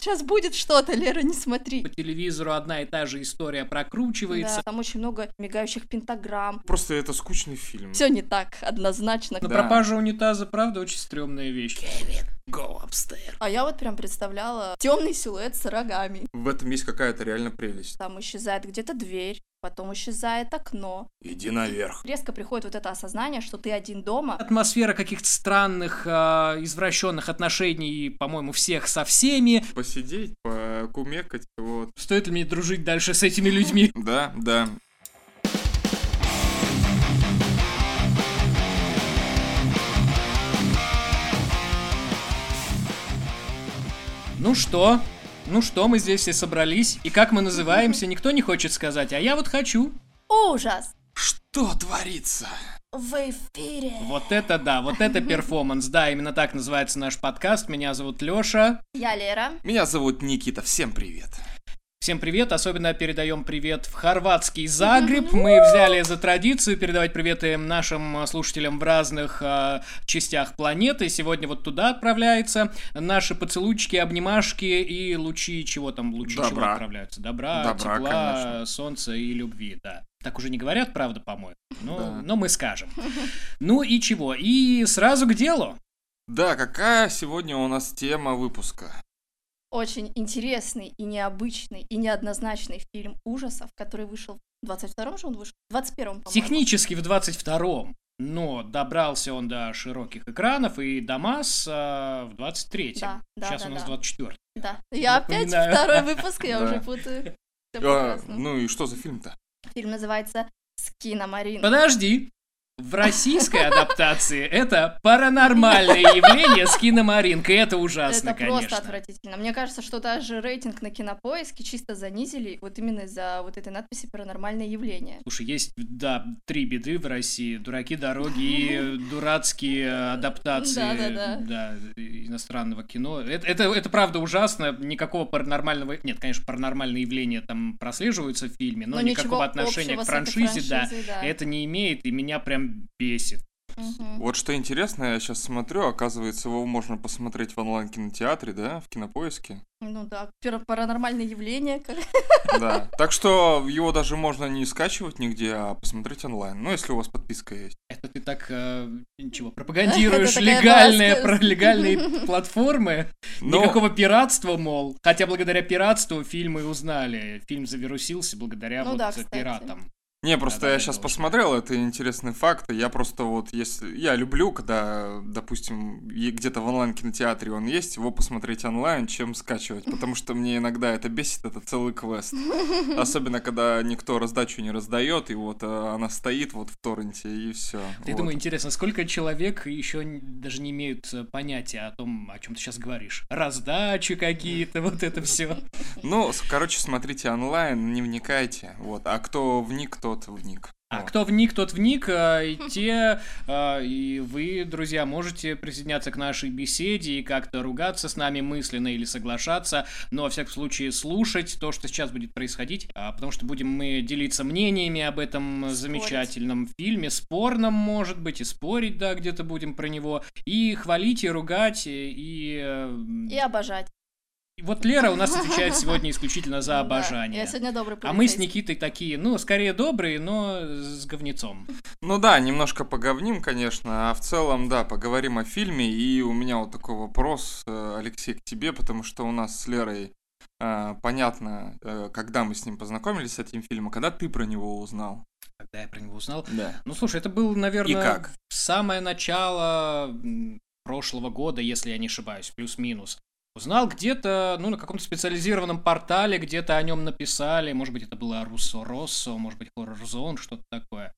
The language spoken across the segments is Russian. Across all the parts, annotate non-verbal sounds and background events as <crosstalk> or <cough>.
Сейчас будет что-то, Лера, не смотри. По телевизору одна и та же история прокручивается. Да, там очень много мигающих пентаграмм. Просто это скучный фильм. Все не так однозначно. Но Да. пропажа унитаза, правда, очень стрёмная вещь. Go upstairs. А я вот прям представляла темный силуэт с рогами. В этом есть какая-то реально прелесть. Там исчезает где-то дверь, потом исчезает окно. Иди наверх. Резко приходит вот это осознание, что ты один дома. Атмосфера каких-то странных, а, извращенных отношений, по-моему, всех со всеми. Посидеть, покумекать, вот. Стоит ли мне дружить дальше с этими людьми? Да, да. Ну что? Ну что, мы здесь все собрались, и как мы называемся, никто не хочет сказать, а я вот хочу. Ужас! Что творится? В эфире! Вот это да, вот это <laughs> перформанс, да, именно так называется наш подкаст. Меня зовут Лёша. Я Лера. Меня зовут Никита, всем привет. Всем привет, особенно передаем привет в хорватский Загреб. Мы взяли за традицию передавать приветы нашим слушателям в разных э, частях планеты. Сегодня вот туда отправляются наши поцелуйчики, обнимашки и лучи, чего там, лучи чего Добра. отправляются? Добра, Добра, тепла, конечно. солнца и любви, да. Так уже не говорят, правда, по-моему, но, Да. но мы скажем. Ну и чего? И сразу к делу. Да, какая сегодня у нас тема выпуска? Очень интересный и необычный и неоднозначный фильм ужасов, который вышел в 22-м же он вышел? В 21-м, по-моему. Технически в 22-м, но добрался он до широких экранов и до масс а, в 23-м. Да, да, Сейчас да, у нас да. 24 Да. Я опять Напоминаю. второй выпуск, я <laughs> уже путаю. Ну и что за фильм-то? Фильм называется «Скина Марин». Подожди. В российской адаптации это паранормальное явление с киномаринкой. Это ужасно, Это конечно. просто отвратительно. Мне кажется, что даже рейтинг на кинопоиске чисто занизили вот именно из-за вот этой надписи «Паранормальное явление». Слушай, есть, да, три беды в России. Дураки, дороги и <laughs> дурацкие адаптации да, иностранного кино. Это, это, это правда ужасно. Никакого паранормального... Нет, конечно, паранормальные явления там прослеживаются в фильме, но, Но никакого отношения к франшизе, да. это не имеет, и меня прям бесит. Мгм. Вот что интересно, я сейчас смотрю, оказывается, его можно посмотреть в онлайн-кинотеатре, да, в кинопоиске. Ну да, пар- паранормальное явление. Да. Так что его даже можно не скачивать нигде, а посмотреть онлайн. Ну, если у вас подписка есть. Это ты так, э, ничего, <laughs> пропагандируешь легальные, про легальные <laughs> платформы, Но- никакого пиратства, мол. Хотя благодаря пиратству фильмы узнали. Фильм завирусился благодаря Ну вот да, кстати. пиратам. Не, просто я сейчас посмотрел, это интересный факт. Я просто вот, если... Я люблю, когда, допустим, где-то в онлайн-кинотеатре он есть, его посмотреть онлайн, чем скачивать. Потому что мне иногда это бесит, это целый квест. <laughs> Особенно, когда никто раздачу не раздает, и вот э, она стоит вот в торренте, и все. Я думаю, интересно, сколько человек еще даже не имеют э, понятия о том, о чем ты сейчас говоришь. Раздачи какие-то, вот это все. Ну, короче, смотрите онлайн, не вникайте. Вот. А кто вник, тот вник. А Вот. кто вник, тот вник, а, и <laughs> те, а, и вы, друзья, можете присоединяться к нашей беседе и как-то ругаться с нами мысленно или соглашаться, но, во всяком случае, слушать то, что сейчас будет происходить, а, потому что будем мы делиться мнениями об этом Спорить. замечательном фильме, спорном, может быть, и спорить, да, где-то будем про него, и хвалить, и ругать, и... и, э, И обожать. И вот Лера у нас отвечает <laughs> сегодня исключительно за Да, обожание. Я сегодня добрый А мы с. Никитой такие, ну, скорее добрые, но с говнецом. Ну да, немножко поговним, конечно, а в целом, да, поговорим о фильме. И у меня вот такой вопрос, э, Алексей, к тебе, потому что у нас с Лерой э, понятно, э, когда мы с ним познакомились с этим фильмом, когда ты про него узнал. Когда я про него узнал. Да. Ну, слушай, это был, наверное, И как? самое начало прошлого года, если я не ошибаюсь, плюс-минус. Узнал где-то, ну, на каком-то специализированном портале, где-то о нем написали, может быть, это было Руссо Россо, может быть, Horror Zone, что-то такое.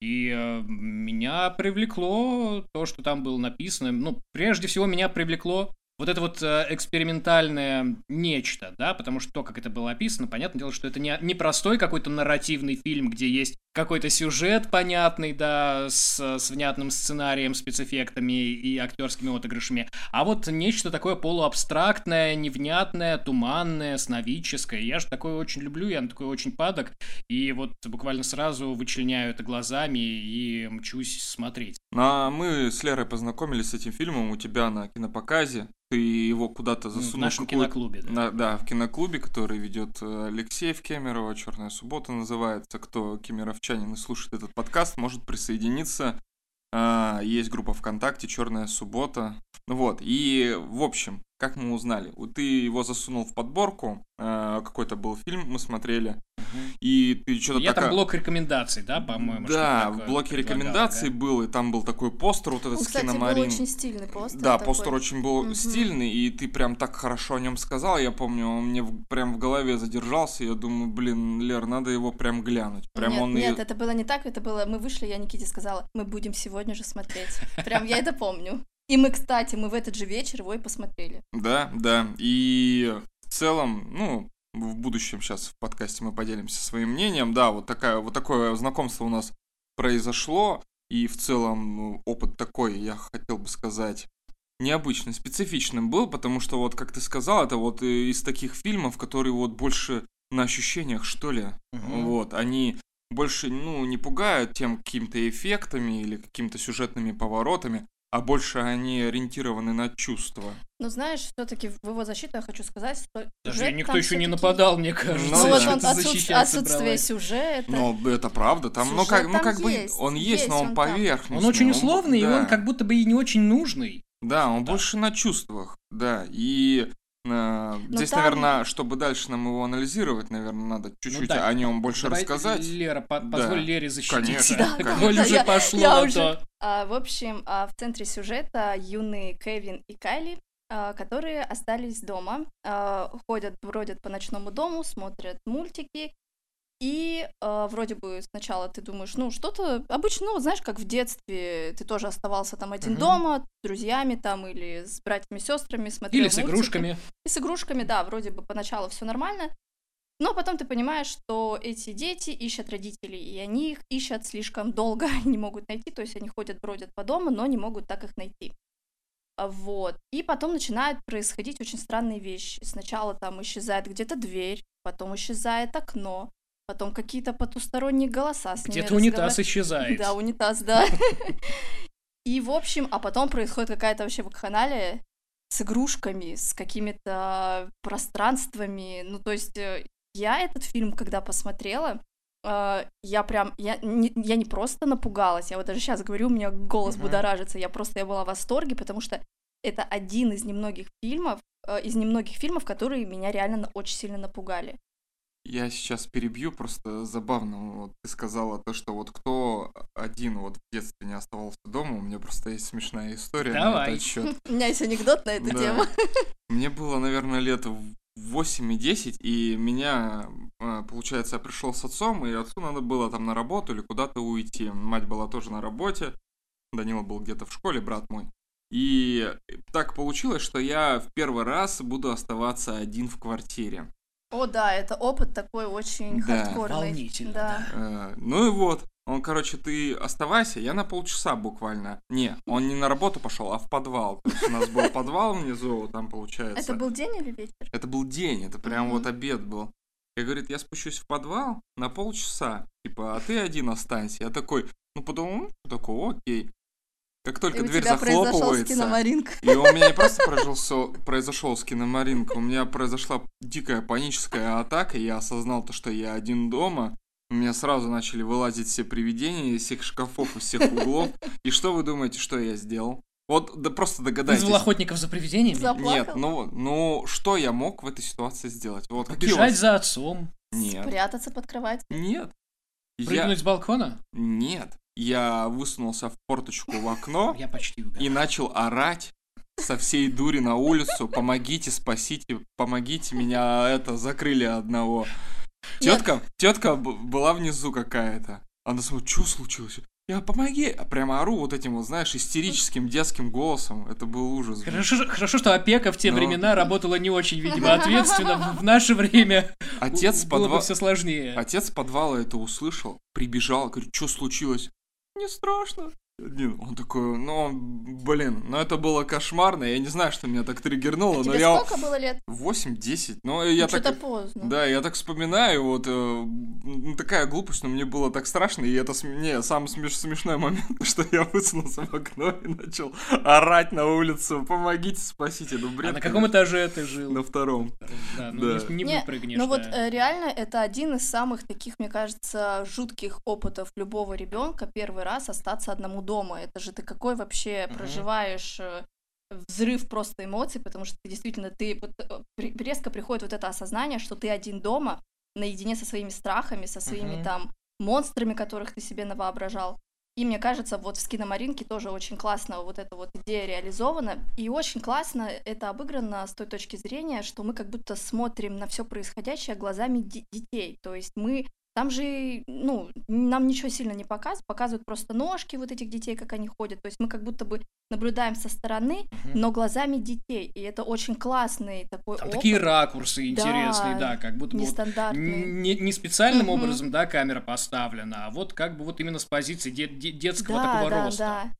И э, меня привлекло то, что там было написано. Ну, прежде всего, меня привлекло вот это вот э, экспериментальное нечто, да, потому что то, как это было описано, понятное дело, что это не, не простой какой-то нарративный фильм, где есть какой-то сюжет понятный, да, с, с внятным сценарием, спецэффектами и актерскими отыгрышами, а вот нечто такое полуабстрактное, невнятное, туманное, сновидческое. Я же такое очень люблю, я на такой очень падок, и вот буквально сразу вычленяю это глазами и мчусь смотреть. А мы с Лерой познакомились с этим фильмом у тебя на кинопоказе. Ты его куда-то Ну, В засунул. нашем в какую-то- киноклубе, да. На- да, в киноклубе, который ведет э, Алексей в Кемерово, Черная суббота называется. Кто кемеровчанин и слушает этот подкаст, может присоединиться. А, Есть группа ВКонтакте Черная суббота. Ну Вот. И в общем, как мы узнали, ты его засунул в подборку. э, Какой-то был фильм, мы смотрели. И ты что-то Я там такая... блок рекомендаций, да, по-моему? Да, в блоке рекомендаций да? был, и там был такой постер вот этот Он, с кстати, был киномарин. очень стильный постер. Да, такой. постер очень был Мгм. стильный, и ты прям так хорошо о нем сказал. Я помню, он мне в- прям в голове задержался. Я думаю, блин, Лер, надо его прям глянуть. Прям нет, он нет, и- это было не так, это было... Мы вышли, я Никите сказала, мы будем сегодня же смотреть. Прям я это помню. И мы, кстати, мы в этот же вечер его и посмотрели. Да, да. И в целом, ну, в будущем сейчас в подкасте мы поделимся своим мнением. Да, вот, такая, вот такое знакомство у нас произошло. И в целом ну, опыт такой, я хотел бы сказать, необычный, специфичным был, потому что вот, как ты сказал, это вот э, из таких фильмов, которые вот больше на ощущениях, что ли. Мгм. Вот, они больше, ну, не пугают тем какими-то эффектами или какими-то сюжетными поворотами, а больше они ориентированы на чувства. Но знаешь, все-таки в его защиту я хочу сказать, что Даже никто еще не нападал, мне кажется. Ну Ну, вот да. он отсутствие собралась. сюжета. Но это правда, там, ну Сюжет как, ну как бы есть, он есть, есть но он, он поверхностный. Он очень условный, и он да. как будто бы и не очень нужный. Да, он Да. больше на чувствах, да. И э, здесь, там- наверное, чтобы дальше нам его анализировать, наверное, надо чуть-чуть да. о нем больше Давай, рассказать. Лера, по- Да. позволь Лере защититься. Конечно, Да, конечно. Да, уже я- пошло я на уже- то. А, в общем, а, в центре сюжета юные Кевин и Кайли, а, которые остались дома, а, ходят, бродят по ночному дому, смотрят мультики. И а, вроде бы сначала ты думаешь, ну, что-то обычно, ну, знаешь, как в детстве, ты тоже оставался там один Мгм. дома, с друзьями там или с братьями, сестрами, смотрел Или с мультики. игрушками. И с игрушками, да, вроде бы поначалу все нормально. Но потом ты понимаешь, что эти дети ищут родителей, и они их ищут слишком долго, <laughs> не могут найти, то есть они ходят, бродят по дому, но не могут так их найти. А, Вот. И потом начинают происходить очень странные вещи. Сначала там исчезает где-то дверь, потом исчезает окно, потом какие-то потусторонние голоса с ними Где-то унитаз исчезает. <laughs> Да, унитаз, да. <laughs> И, в общем, а потом происходит какая-то вообще вакханалия с игрушками, с какими-то пространствами. Ну, то есть э, я этот фильм, когда посмотрела, э, я прям, я не, я не просто напугалась, я вот даже сейчас говорю, у меня голос Мгм. будоражится, я просто, я была в восторге, потому что это один из немногих фильмов, э, из немногих фильмов, которые меня реально очень сильно напугали. Я сейчас перебью, просто забавно. Вот ты сказала то, что вот кто один вот в детстве не оставался дома, у меня просто есть смешная история на Давай. этот счет. У меня есть анекдот на эту Да. тему. Мне было, наверное, лет в 8 и 10, и меня, э, получается, я пришел с отцом, и отцу надо было там на работу или куда-то уйти. Мать была тоже на работе, Данила был где-то в школе, брат мой. И так получилось, что я в первый раз буду оставаться один в квартире. О, да, это опыт такой очень Да. хардкорный. Волнительно, да. Э, Ну и вот. Он, короче, ты оставайся, я на полчаса буквально. Не, он не на работу пошел, а в подвал. То есть у нас был подвал внизу, там получается. Это был день или вечер? Это был день, это прям вот обед был. Я, говорит, я спущусь в подвал на полчаса, типа, а ты один останься. Я такой, ну, подумал, ну, такой, окей. Как только И дверь захлопывается, и у меня не просто произошел, произошел скиномаринг, у меня произошла дикая паническая атака, и я осознал то, что я один дома, у меня сразу начали вылазить все привидения из всех шкафов, из всех углов. И что вы думаете, что я сделал? Вот да просто догадайтесь. Вызвал охотников за привидениями? За- Нет, Заплакал? ну, ну что я мог в этой ситуации сделать? Вот Бежать вас- за отцом? Нет. Прятаться под кровать. Нет. Я... Прыгнуть с балкона? Нет. Я высунулся в форточку в окно Я почти угадал. и начал орать со всей дури на улицу. Помогите, спасите, помогите меня, это, закрыли одного. Тетка, тетка была внизу какая-то. Она смотрит, что случилось? Я помоги! А прямо ору вот этим вот, знаешь, истерическим детским голосом. Это был ужас. Хорошо, хорошо, что опека в те Ну. времена работала не очень, видимо, <laughs> ответственно. В- наше время Отец было бы подвала... все сложнее. Отец подвала это услышал, прибежал, говорит, что случилось? Не страшно, Один. Он такой, ну, блин, ну это было кошмарно, я не знаю, что меня так триггернуло, А но тебе я... сколько было лет? 8-10, но я Ну, так... Что-то поздно. Да, я так вспоминаю, вот э, ну, такая глупость, но мне было так страшно, и это см- не, самый смеш- смешной момент, <laughs> что я высунулся в окно и начал орать на улицу, помогите, спасите, ну бред. А на каком этаже ты жил? На втором. Да, ну Да. не, не Не, выпрыгнешь. Ну вот э, реально это один из самых таких, мне кажется, жутких опытов любого ребенка первый раз остаться одному дома. Это же ты какой вообще Мгм. проживаешь э, взрыв просто эмоций, потому что ты действительно ты вот, э, резко приходит вот это осознание, что ты один дома наедине со своими страхами, со своими Мгм. там монстрами, которых ты себе навоображал. И мне кажется, вот в скиномаринке тоже очень классно вот эта вот идея реализована. И очень классно это обыграно с той точки зрения, что мы как будто смотрим на все происходящее глазами де- детей. То есть мы там же, ну, нам ничего сильно не показывают, показывают просто ножки вот этих детей, как они ходят. То есть мы как будто бы наблюдаем со стороны, Мгм. но глазами детей. И это очень классный такой Там опыт, такие ракурсы интересные, Да, да, как будто бы вот не, не специальным Мгм. образом, да, камера поставлена, а вот как бы вот именно с позиции де- де- детского Да, такого да, роста. да.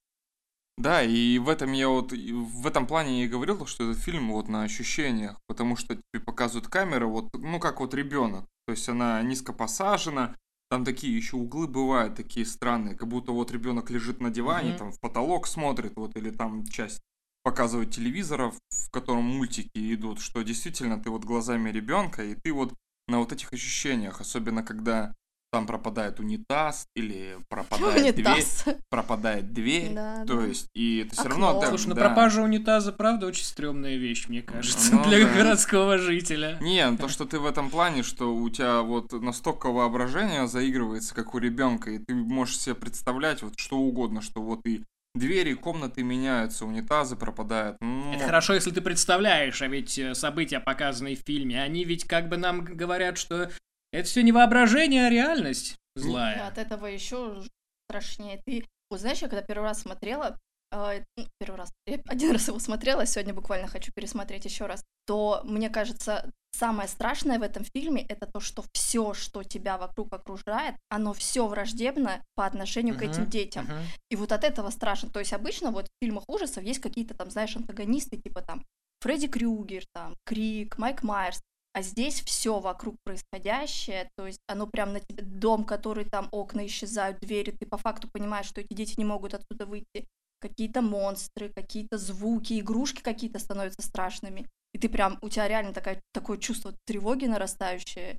Да, и в этом я вот, в этом плане я и говорил, что этот фильм вот на ощущениях, потому что тебе показывают камеру, вот, ну, как вот ребенок, то есть она низко посажена, там такие еще углы бывают, такие странные, как будто вот ребенок лежит на диване, Мгм. там в потолок смотрит, вот, или там часть показывают телевизора, в котором мультики идут, что действительно ты вот глазами ребенка, и ты вот на вот этих ощущениях, особенно когда там пропадает унитаз или пропадает дверь, Унитаз. пропадает дверь, Да, то да. есть, и ты все Окно. равно... да, Слушай, ну да. пропажа унитаза, правда, очень стрёмная вещь, мне кажется, Ну для да. городского жителя. Не, ну то, что ты в этом плане, что у тебя вот настолько воображение заигрывается, как у ребенка, и ты можешь себе представлять вот что угодно, что вот и двери, комнаты меняются, унитазы пропадают. Ну, Это хорошо, если ты представляешь, а ведь э, события, показанные в фильме, они ведь как бы нам говорят, что это все не воображение, а реальность злая. От этого еще страшнее. Ты, вот знаешь, я когда первый раз смотрела, э, ну, первый раз, я один <laughs> раз его смотрела, сегодня буквально хочу пересмотреть еще раз, то мне кажется, самое страшное в этом фильме это то, что все, что тебя вокруг окружает, оно все враждебно по отношению к этим детям. мгм. И вот от этого страшно. То есть обычно вот в фильмах ужасов есть какие-то там, знаешь, антагонисты, типа там Фредди Крюгер, там, Крик, Майк Майерс. А здесь все вокруг происходящее, то есть оно прям на тебе, дом, который там окна исчезают, двери, ты по факту понимаешь, что эти дети не могут оттуда выйти, какие-то монстры, какие-то звуки, игрушки какие-то становятся страшными, и ты прям, у тебя реально такая, такое чувство тревоги нарастающее.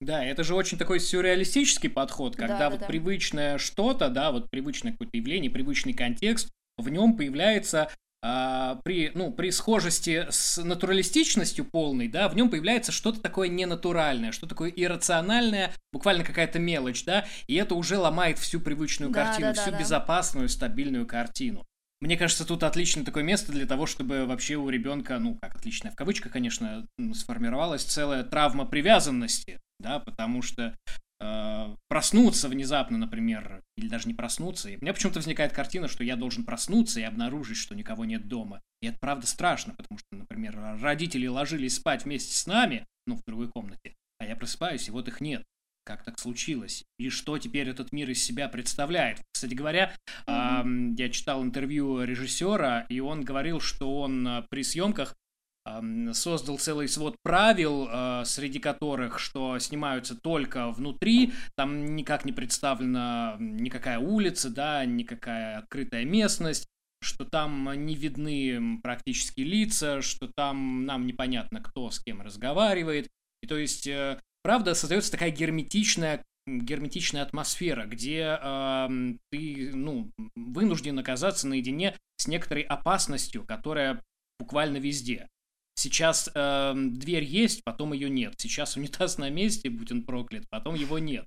Да, это же очень такой сюрреалистический подход, когда Да, вот да. привычное что-то, да, вот привычное какое-то явление, привычный контекст, в нем появляется при, ну, при схожести с натуралистичностью полной, да, в нем появляется что-то такое ненатуральное, что такое иррациональное, буквально какая-то мелочь, да, и это уже ломает всю привычную Да, картину, да, да, всю да. безопасную, стабильную картину. Мне кажется, тут отличное такое место для того, чтобы вообще у ребенка, ну, как отличное в кавычках, конечно, сформировалась целая травма привязанности, да, потому что э, проснуться внезапно, например, или даже не проснуться. И у меня почему-то возникает картина, что я должен проснуться и обнаружить, что никого нет дома. И это правда страшно, потому что, например, родители ложились спать вместе с нами, ну, в другой комнате, а я просыпаюсь, и вот их нет. Как так случилось? И что теперь этот мир из себя представляет? Кстати говоря, а, м, я читал интервью режиссера, и он говорил, что он а, при съемках создал целый свод правил, а, среди которых, что снимаются только внутри, там никак не представлена никакая улица, да, никакая открытая местность, что там не видны практически лица, что там нам непонятно, кто с кем разговаривает. И то есть, э, правда, создается такая герметичная герметичная атмосфера, где ам, ты, ну, вынужден оказаться наедине с некоторой опасностью, которая буквально везде. Сейчас эм, дверь есть, потом ее нет. Сейчас унитаз на месте, будь он проклят, потом его нет.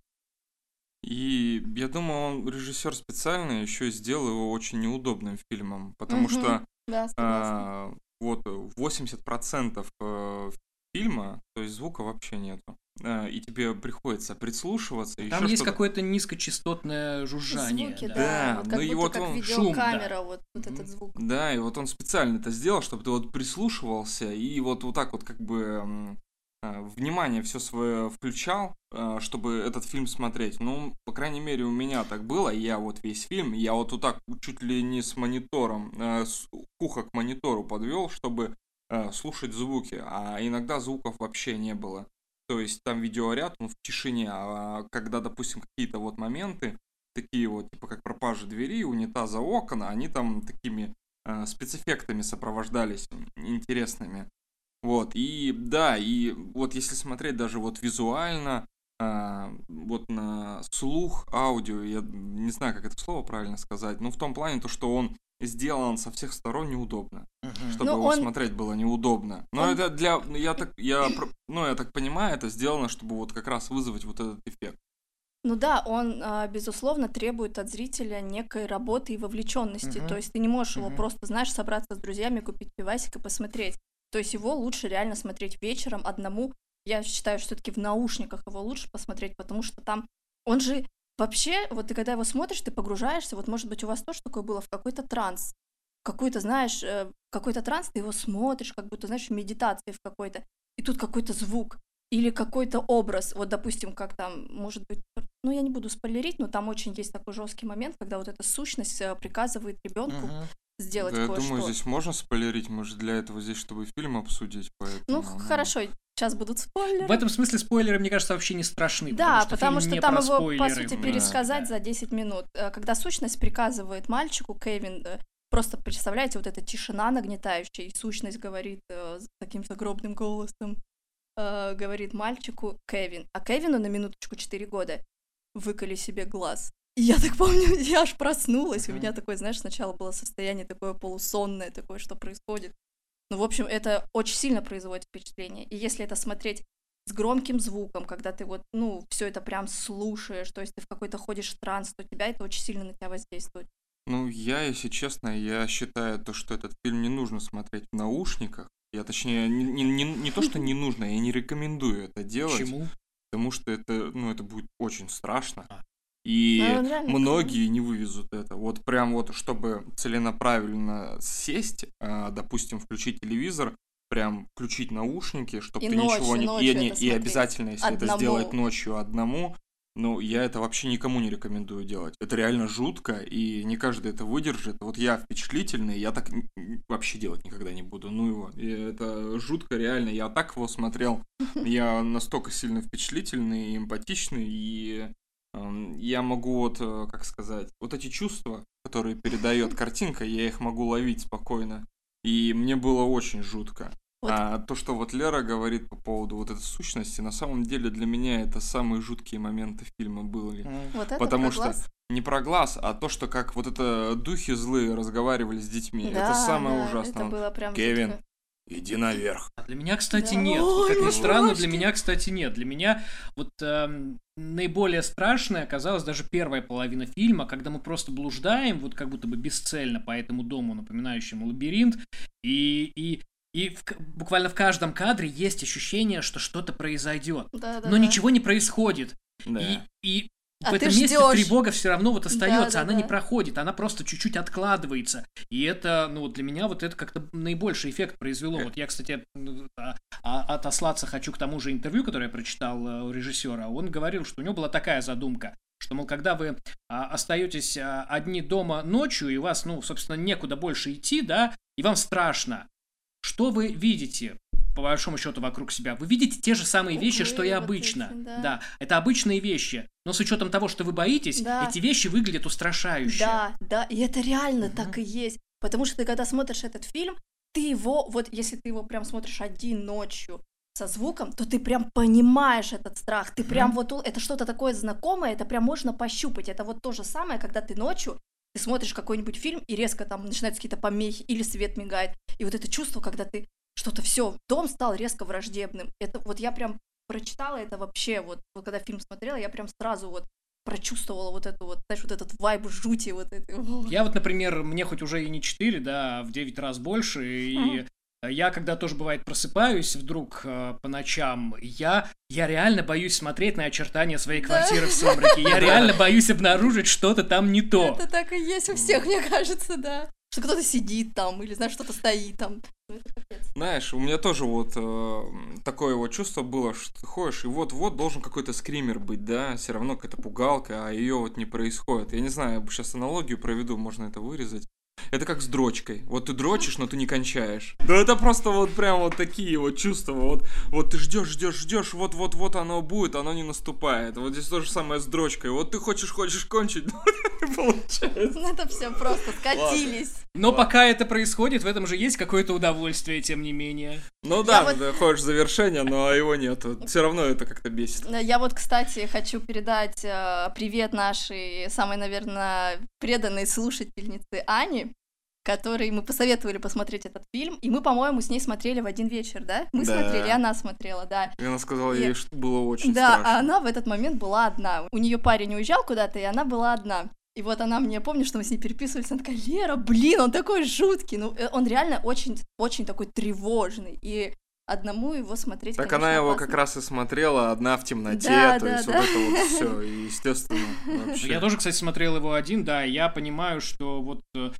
И я думаю, он режиссер специально еще сделал его очень неудобным фильмом, потому что Да, а, вот 80% э, фильма, то есть звука вообще нету. А, и тебе приходится прислушиваться. Там еще есть что-то. какое-то низкочастотное жужжание. Звуки, да. да. Да, вот ну как и будто вот как он- видеокамера, шум, вот, вот этот звук. Да, и вот он специально это сделал, чтобы ты вот прислушивался и вот вот так вот как бы э, внимание все свое включал, э, чтобы этот фильм смотреть. Ну, по крайней мере, у меня так было. Я вот весь фильм, я вот, вот так чуть ли не с монитором, э, с уха к монитору подвел, чтобы э, слушать звуки. А иногда звуков вообще не было. То есть там видеоряд, он в тишине, а когда, допустим, какие-то вот моменты, такие вот, типа как пропажа двери, унитаза окон, они там такими э, спецэффектами сопровождались интересными. Вот, и да, и вот если смотреть даже вот визуально, э, вот на слух, аудио, я не знаю, как это слово правильно сказать, но в том плане то, что он сделан со всех сторон неудобно. Чтобы Ну, его он- смотреть было неудобно. Но Он- это для, я так, я, <clears throat> ну я так понимаю, это сделано, чтобы вот как раз вызвать вот этот эффект. Ну да, он, а, безусловно, требует от зрителя некой работы и вовлеченности. Мгм. То есть ты не можешь его Мгм. просто, знаешь, собраться с друзьями, купить пивасик и посмотреть. То есть его лучше реально смотреть вечером одному. Я считаю, что все-таки в наушниках его лучше посмотреть, потому что там он же вообще, вот ты когда его смотришь, ты погружаешься, вот может быть у вас тоже такое было, в какой-то транс. Какой-то, знаешь, э, какой-то транс, ты его смотришь, как будто, знаешь, в медитации в какой-то. И тут какой-то звук или какой-то образ. Вот, допустим, как там, может быть, ну, я не буду спойлерить, но там очень есть такой жесткий момент, когда вот эта сущность э, приказывает ребенку Мгм. сделать Да, я кое-что. думаю, здесь можно спойлерить, мы же для этого здесь, чтобы фильм обсудить, поэтому... Ну, х- хорошо, сейчас будут спойлеры. В этом смысле спойлеры, мне кажется, вообще не страшны. Да, потому что, фильм не там его, по спойлеры. сути, Да. пересказать за 10 минут. Э, Когда сущность приказывает мальчику, Кевин, просто представляете, вот эта тишина нагнетающая, и сущность говорит э, таким загробным голосом, э, говорит мальчику Кевин. А Кевину на минуточку 4 года выколи себе глаз. И я так помню, <laughs> я аж проснулась. У Мгм. меня такое, знаешь, сначала было состояние такое полусонное, такое, что происходит. Ну, в общем, это очень сильно производит впечатление. И если это смотреть с громким звуком, когда ты вот, ну, все это прям слушаешь, то есть ты в какой-то ходишь транс, то тебя это очень сильно на тебя воздействует. Ну, я, если честно, я считаю то, что этот фильм не нужно смотреть в наушниках. Я, точнее, не, не, не, не то, что <laughs> не нужно, я не рекомендую это делать. Почему? Потому что это, ну, это будет очень страшно. А. И реально многие не вывезут это. Вот прям вот, чтобы целенаправленно сесть, а, допустим, включить телевизор, прям включить наушники, чтобы И ты ничего ночью, не... ночью и, не- это и обязательно, если это Одному. сделать ночью одному, ну, я это вообще никому не рекомендую делать. Это реально жутко, и не каждый это выдержит. Вот я впечатлительный, я так вообще делать никогда не буду. Ну его. И это жутко, реально. Я так его смотрел. <laughs> Я настолько сильно впечатлительный, эмпатичный, и эм, я могу вот, э, как сказать, вот эти чувства, которые передает картинка, я их могу ловить спокойно. И мне было очень жутко. Вот. А то, что вот Лера говорит по поводу вот этой сущности, на самом деле для меня это самые жуткие моменты фильма были. Вот это Потому про что глаз? не про глаз, а то, что как вот это духи злые разговаривали с детьми. это Да, самое да, ужасное. Это было прям Кевин, жутко. Иди наверх. А Для меня, кстати, Да. нет. Ой, как ни мурашки. странно, для меня, кстати, нет. Для меня вот эм, наиболее страшной оказалась даже первая половина фильма, когда мы просто блуждаем, вот как будто бы бесцельно по этому дому, напоминающему лабиринт, и, и, и в буквально в каждом кадре есть ощущение, что что-то произойдет. Да, да, Но да. ничего не происходит. Да. И, и А в этом месте ждёшь. тревога все равно вот остается, она не Да-да-да. проходит, она просто чуть-чуть откладывается. И это, ну, вот для меня вот это как-то наибольший эффект произвело. Вот я, кстати, м, а- а- отослаться хочу к тому же интервью, которое я прочитал э, у режиссера. Он говорил, что у него была такая задумка, что, мол, когда вы а, остаетесь а, одни дома ночью, и у вас, ну, собственно, некуда больше идти, да, и вам страшно, что вы видите? по большому счету вокруг себя. Вы видите те же самые вещи, что и Углы вот обычно. эти, да. да, это обычные вещи. Но с учетом того, что вы боитесь, Да. эти вещи выглядят устрашающе. Да, да, и это реально Мгм. так и есть. Потому что ты, когда смотришь этот фильм, ты его, вот если ты его прям смотришь один ночью со звуком, то ты прям понимаешь этот страх. Ты прям Мгм. вот, это что-то такое знакомое, это прям можно пощупать. Это вот то же самое, когда ты ночью ты смотришь какой-нибудь фильм, и резко там начинаются какие-то помехи, или свет мигает. И вот это чувство, когда ты что-то все, дом стал резко враждебным. Это вот я прям прочитала это вообще, вот, вот когда фильм смотрела, я прям сразу вот прочувствовала вот эту вот, знаешь, вот этот вайб жути вот этой. Я вот, например, мне хоть уже и не 4, да, а в 9 раз больше, и. Я, когда тоже, бывает, просыпаюсь вдруг э, по ночам, я, я реально боюсь смотреть на очертания своей Да. квартиры в сумраке. Я <laughs> реально боюсь обнаружить что-то там не то. Это так и есть у всех, мне кажется, да. Что кто-то сидит там, или, знаешь, что-то стоит там. Ну. Знаешь, у меня тоже вот э, такое вот чувство было, что ты ходишь, и вот-вот должен какой-то скример быть, да, все равно какая-то пугалка, а ее вот не происходит. Я не знаю, я сейчас аналогию проведу, можно это вырезать. Это как с дрочкой. Вот ты дрочишь, но ты не кончаешь. Да это просто вот прям вот такие вот чувства. Вот, вот ты ждешь, ждешь, ждешь, вот, вот, вот оно будет, оно не наступает. Вот здесь то же самое с дрочкой. Вот ты хочешь, хочешь кончить, <laughs> но не получается. Ну, это все просто скатились. Но пока это происходит, в этом же есть какое-то удовольствие, тем не менее. Ну да, вот- ты хочешь завершения, но его нет. Все равно это как-то бесит. Я вот, кстати, хочу передать э, привет нашей самой, наверное, преданной слушательнице Ане, которой мы посоветовали посмотреть этот фильм, и мы, по-моему, с ней смотрели в один вечер, да? Мы Да. смотрели, и она смотрела, да. И она сказала И- ей, что было очень да, страшно. а она в этот момент была одна. У нее парень уезжал куда-то, и она была одна. И вот она мне, помню, что мы с ней переписывались, она такая, Лера, блин, он такой жуткий. Ну, э, он реально очень, очень такой тревожный. И одному его смотреть, Так конечно, она его опасно. как раз и смотрела одна в темноте, Да, то да, есть да. вот это вот все, <laughs> и естественно вообще. Я тоже, кстати, смотрел его один, да, и я понимаю, что вот э,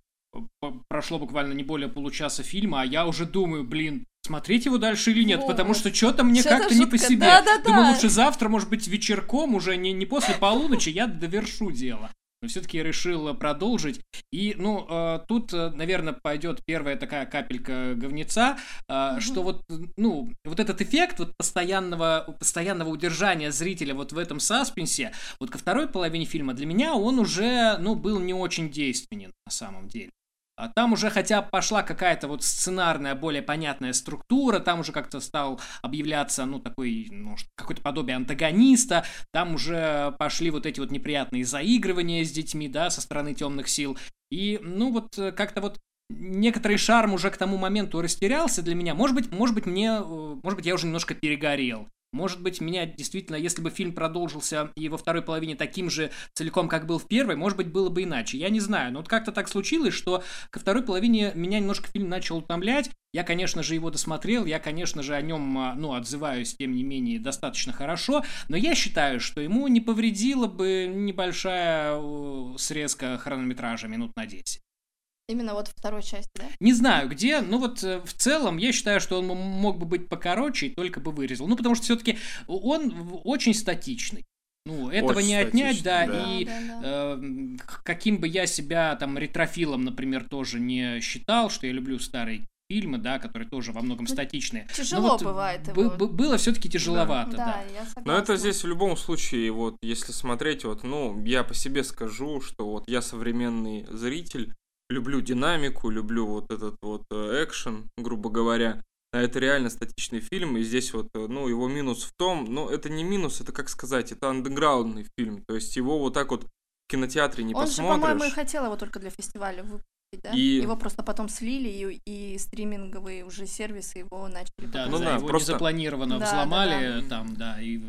прошло буквально не более получаса фильма, а я уже думаю, блин, смотреть его дальше или нет, Вот. потому что что-то мне Чё-то как-то не по жутко. себе. Да-да-да. Думаю, лучше завтра, может быть, вечерком, уже не, не после полуночи, я довершу дело. Но все-таки я решил э, продолжить. И, ну, э, тут, наверное, пойдет первая такая капелька говнеца, э, Мгм. что вот, э, ну, вот этот эффект вот постоянного, постоянного удержания зрителя вот в этом саспенсе, вот ко второй половине фильма для меня он уже, ну, был не очень действенен на самом деле. А там уже хотя пошла какая-то вот сценарная, более понятная структура, там уже как-то стал объявляться, ну, такой, ну, какое-то подобие антагониста, там уже пошли вот эти вот неприятные заигрывания с детьми, да, со стороны темных сил. И, ну, вот э, как-то вот некоторый шарм уже к тому моменту растерялся для меня. Может быть, может быть, мне, э, может быть, я уже немножко перегорел. Может быть, меня действительно, если бы фильм продолжился и во второй половине таким же целиком, как был в первой, может быть, было бы иначе. Я не знаю. Но вот как-то так случилось, что ко второй половине меня немножко фильм начал утомлять. Я, конечно же, его досмотрел, я, конечно же, о нем, а, ну, отзываюсь, тем не менее, достаточно хорошо, но я считаю, что ему не повредила бы небольшая срезка хронометража минут на 10. Именно вот второй части, да? Не знаю где, но вот э, в целом я считаю, что он мог бы быть покороче и только бы вырезал. Ну, потому что все-таки он очень статичный. Ну, этого Очень не отнять, да, да. и Да, да, да. э, каким бы я себя там ретрофилом, например, тоже не считал, что я люблю старые фильмы, да, которые тоже во многом Ну, статичные. Но Тяжело вот бывает бы- его. бы- было все-таки тяжеловато, да. Да, я согласна. Но это здесь в любом случае, вот, если смотреть, вот, ну, я по себе скажу, что вот я современный зритель, люблю динамику, люблю вот этот вот э, экшен, грубо говоря. А это реально статичный фильм, и здесь вот, э, ну, его минус в том, ну, это не минус, это, как сказать, это андеграундный фильм, то есть его вот так вот в кинотеатре не Он же, посмотришь. по-моему, и хотел его только для фестиваля выпустить, да? И- Его просто потом слили, и, и стриминговые уже сервисы его начали Да, Ну ну, да, его просто- незапланированно Да, взломали да. там, да, и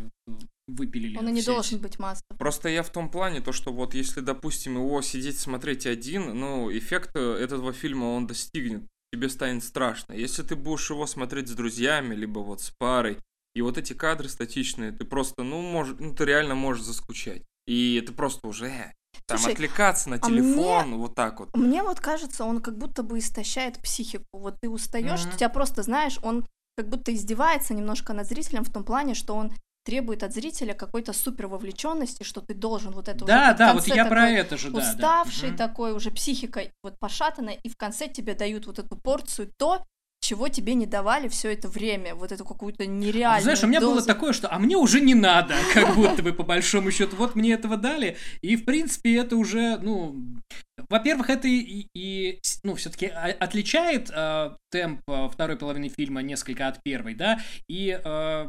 выпилили. Он и не сеть. должен быть массовым. Просто я в том плане, то что вот если, допустим, его сидеть смотреть один, ну, эффект э, этого фильма он достигнет, тебе станет страшно. Если ты будешь его смотреть с друзьями, либо вот с парой, и вот эти кадры статичные, ты просто, ну, может, ну, ты реально можешь заскучать. И ты просто уже э, там Слушай, отвлекаться на а телефон, вот так вот. Мне вот кажется, он как будто бы истощает психику. Вот ты устаешь, ты тебя просто знаешь, он как будто издевается немножко над зрителем в том плане, что он требует от зрителя какой-то супер вовлеченности, что ты должен вот это Да, уже под да, вот я про это же, да. да. уставший Мгм. такой, уже психика вот пошатанная, и в конце тебе дают вот эту порцию то, чего тебе не давали все это время, вот эту какую-то А нереальную ты знаешь, у меня было дозу. такое, что а мне уже не надо, <laughs> как будто бы по большому счету. Вот мне этого дали, и в принципе это уже, ну, во-первых, это и, и, ну, все-таки отличает э, темп э, второй половины фильма несколько от первой, да, и э,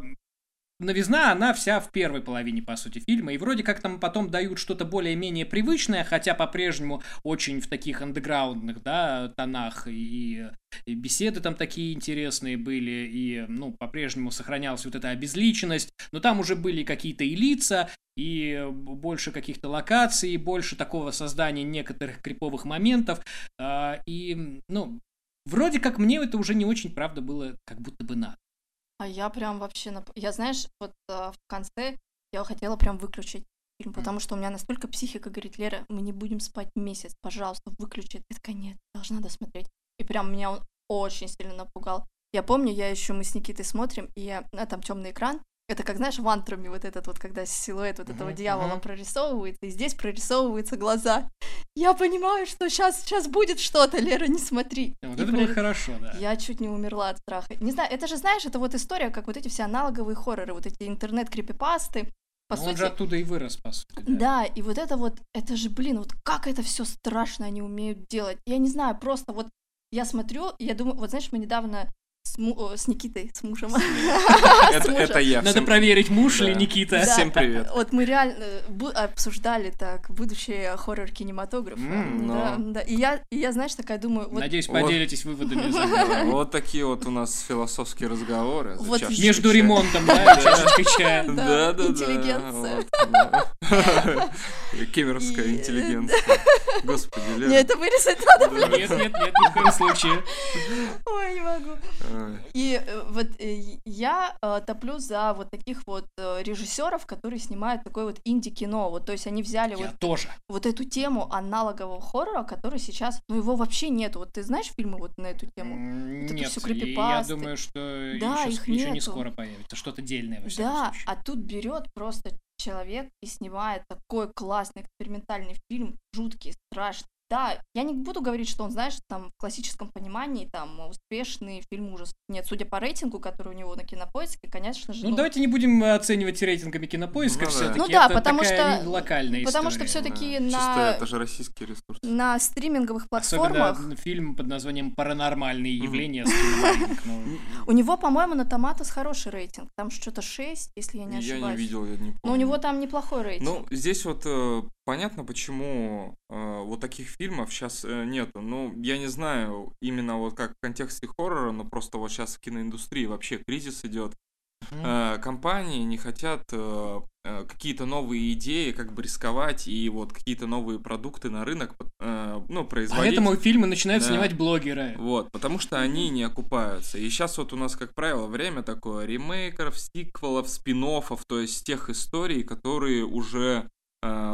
новизна, она вся в первой половине, по сути, фильма, и вроде как там потом дают что-то более-менее привычное, хотя по-прежнему очень в таких андеграундных, да, тонах, и, и беседы там такие интересные были, и, ну, по-прежнему сохранялась вот эта обезличенность, но там уже были какие-то и лица, и больше каких-то локаций, и больше такого создания некоторых криповых моментов, а, и, ну, вроде как мне это уже не очень, правда, было как будто бы надо. А я прям вообще... нап- Я, знаешь, вот а, в конце я хотела прям выключить фильм, потому что у меня настолько психика говорит, Лера, мы не будем спать месяц, пожалуйста, выключи. Я такая, нет, должна досмотреть. И прям меня он очень сильно напугал. Я помню, я еще мы с Никитой смотрим, и а, там темный экран, это как, знаешь, в антруме вот этот вот, когда силуэт вот этого Мгм, дьявола мгм. прорисовывается, и здесь прорисовываются глаза. Я понимаю, что сейчас, сейчас будет что-то, Лера, не смотри. Вот И это было прори- хорошо, да. Я чуть не умерла от страха. Не знаю, это же, знаешь, это вот история, как вот эти все аналоговые хорроры, вот эти интернет-крипипасты. По Ну, сути, Он же оттуда и вырос, по сути. да, и вот это вот, это же, блин, вот как это все страшно они умеют делать. Я не знаю, просто вот я смотрю, я думаю, вот знаешь, мы недавно с, му- о, с Никитой, <laughs> с мужем. Это, я. Надо Всем- проверить, муж Да. ли Никита. Да, Всем привет. Вот мы реально э, обсуждали так будущее хоррор-кинематографа. М, да, ну. да. И я, и я, знаешь, такая думаю, вот Надеюсь, Вот. поделитесь выводами за. <laughs> Вот такие вот у нас философские разговоры. за Вот чашечкой Между ремонтом, <laughs> да, чашечкой чая. Да, Да, интеллигенция. Кемеровская И- интеллигенция. Господи, Лера. мне это вырезать надо. Нет, нет, нет, ни в коем случае. Ой, не могу. И э, вот э, я э, топлю за вот таких вот режиссеров, которые снимают такое вот инди-кино. Вот, то есть они взяли Я вот, тоже. вот эту тему аналогового хоррора, который сейчас, ну его вообще нету. Вот ты знаешь фильмы вот на эту тему? Это Нет, всё и я думаю, что Да, еще, их еще не нету. скоро появится. Что-то дельное, во Да, случае. а тут берет просто человек и снимает такой классный экспериментальный фильм, жуткий, страшный. Да, я не буду говорить, что он, знаешь, там в классическом понимании там успешный фильм ужас. Нет, судя по рейтингу, который у него на кинопоиске, конечно же, Ну, давайте не будем э, оценивать рейтингами кинопоиска Ну все-таки. Ну да, это потому такая что- локальная потому что всё-таки Да, на- Чисто это же российский ресурс. на стриминговых Особенно платформах фильм под названием «Паранормальные явления» ну, у него, по-моему, на Томатос хороший рейтинг. Там что-то 6, если я не Я ошибаюсь. не видел, я не помню. Но у него там неплохой рейтинг. Ну, здесь вот э, понятно, почему э, вот таких фильмов сейчас нету. Ну, я не знаю именно вот как в контексте хоррора, но просто вот сейчас в киноиндустрии вообще кризис идет. Э, компании не хотят э, э, какие-то новые идеи как бы рисковать и вот какие-то новые продукты на рынок э, ну, производить. Поэтому фильмы начинают Да. снимать блогеры. Вот, потому что они не окупаются. И сейчас вот у нас, как правило, время такое ремейкеров, сиквелов, спин то есть тех историй, которые уже э,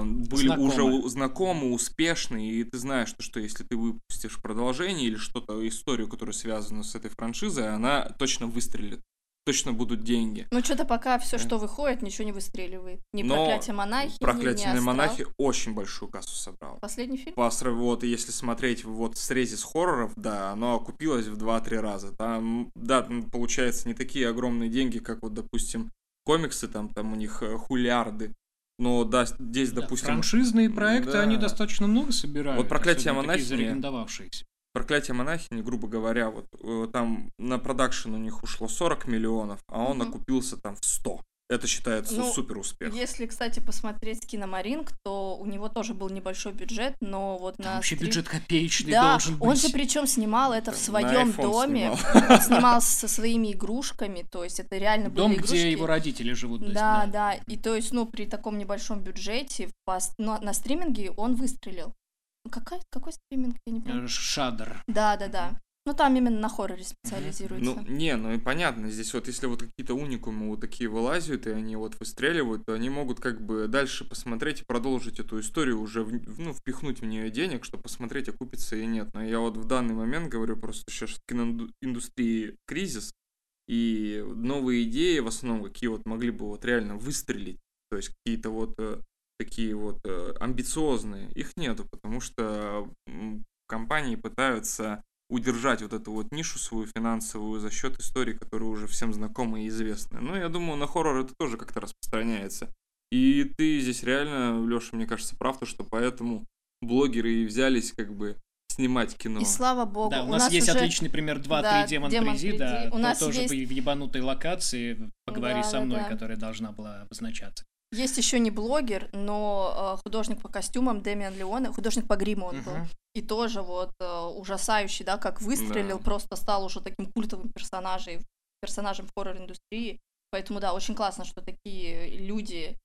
были Знакомы. уже знакомы, успешны, и ты знаешь, что, что если ты выпустишь продолжение или что-то, историю, которая связана с этой франшизой, она точно выстрелит, точно будут деньги. Ну, что-то пока все, Да. что выходит, ничего не выстреливает. Ни Но проклятие монахи, Проклятие ни, ни монахи очень большую кассу собрал. Последний фильм? По вот, если смотреть вот в срезе с хорроров, да, оно окупилось в 2-3 раза. Там, да, получается не такие огромные деньги, как вот, допустим, комиксы, там, там у них э, хулиарды. Но да, здесь, Да, допустим, Франшизные проекты, да. они достаточно много собирают. Вот «Проклятие монахини». Проклятие монахини, грубо говоря, вот э, там на продакшн у них ушло 40 миллионов, а он Мгм. окупился там в 100. Это считается Ну, супер успех. Если, кстати, посмотреть Киномаринг, то у него тоже был небольшой бюджет, но вот Там на вообще стрим- бюджет копеечный Да, должен быть. он же причем снимал это в своем доме, снимал. он <laughs> снимал со своими игрушками, то есть это реально Дом, были игрушки. где его родители живут. есть, Да, да, и то есть, ну, при таком небольшом бюджете по на, на стриминге он выстрелил. Ну, Какой, какой стриминг, я не помню. Э, Шадр. Да, да, да. Ну, там именно на хорроре специализируется. Ну, не, ну и понятно, здесь вот если вот какие-то уникумы вот такие вылазят, и они вот выстреливают, то они могут как бы дальше посмотреть и продолжить эту историю, уже, в- ну, впихнуть в нее денег, чтобы посмотреть, окупится и нет. Но я вот в данный момент говорю просто, сейчас в киноиндустрии кризис, и новые идеи в основном, какие вот могли бы вот реально выстрелить, то есть какие-то вот э, такие вот э, амбициозные, их нету, потому что компании пытаются удержать вот эту вот нишу свою финансовую за счет историй, которые уже всем знакомы и известны. Ну, я думаю, на хоррор это тоже как-то распространяется. И ты здесь реально, Леша, мне кажется, прав, то, что поэтому блогеры и взялись как бы снимать кино. И слава богу, Да, у нас, есть уже... отличный пример 2-3 Да, демон, «Демон призи, приди». да, У нас тоже есть- в ебанутой локации, поговори Да, со да, мной, да. которая должна была обозначаться. Есть еще не блогер, но э, художник по костюмам Дэмиан Леоне, художник по гриму он был. И тоже вот э, ужасающий, да, как выстрелил, Да. просто стал уже таким культовым персонажем, персонажем в хоррор-индустрии. Поэтому, да, очень классно, что такие люди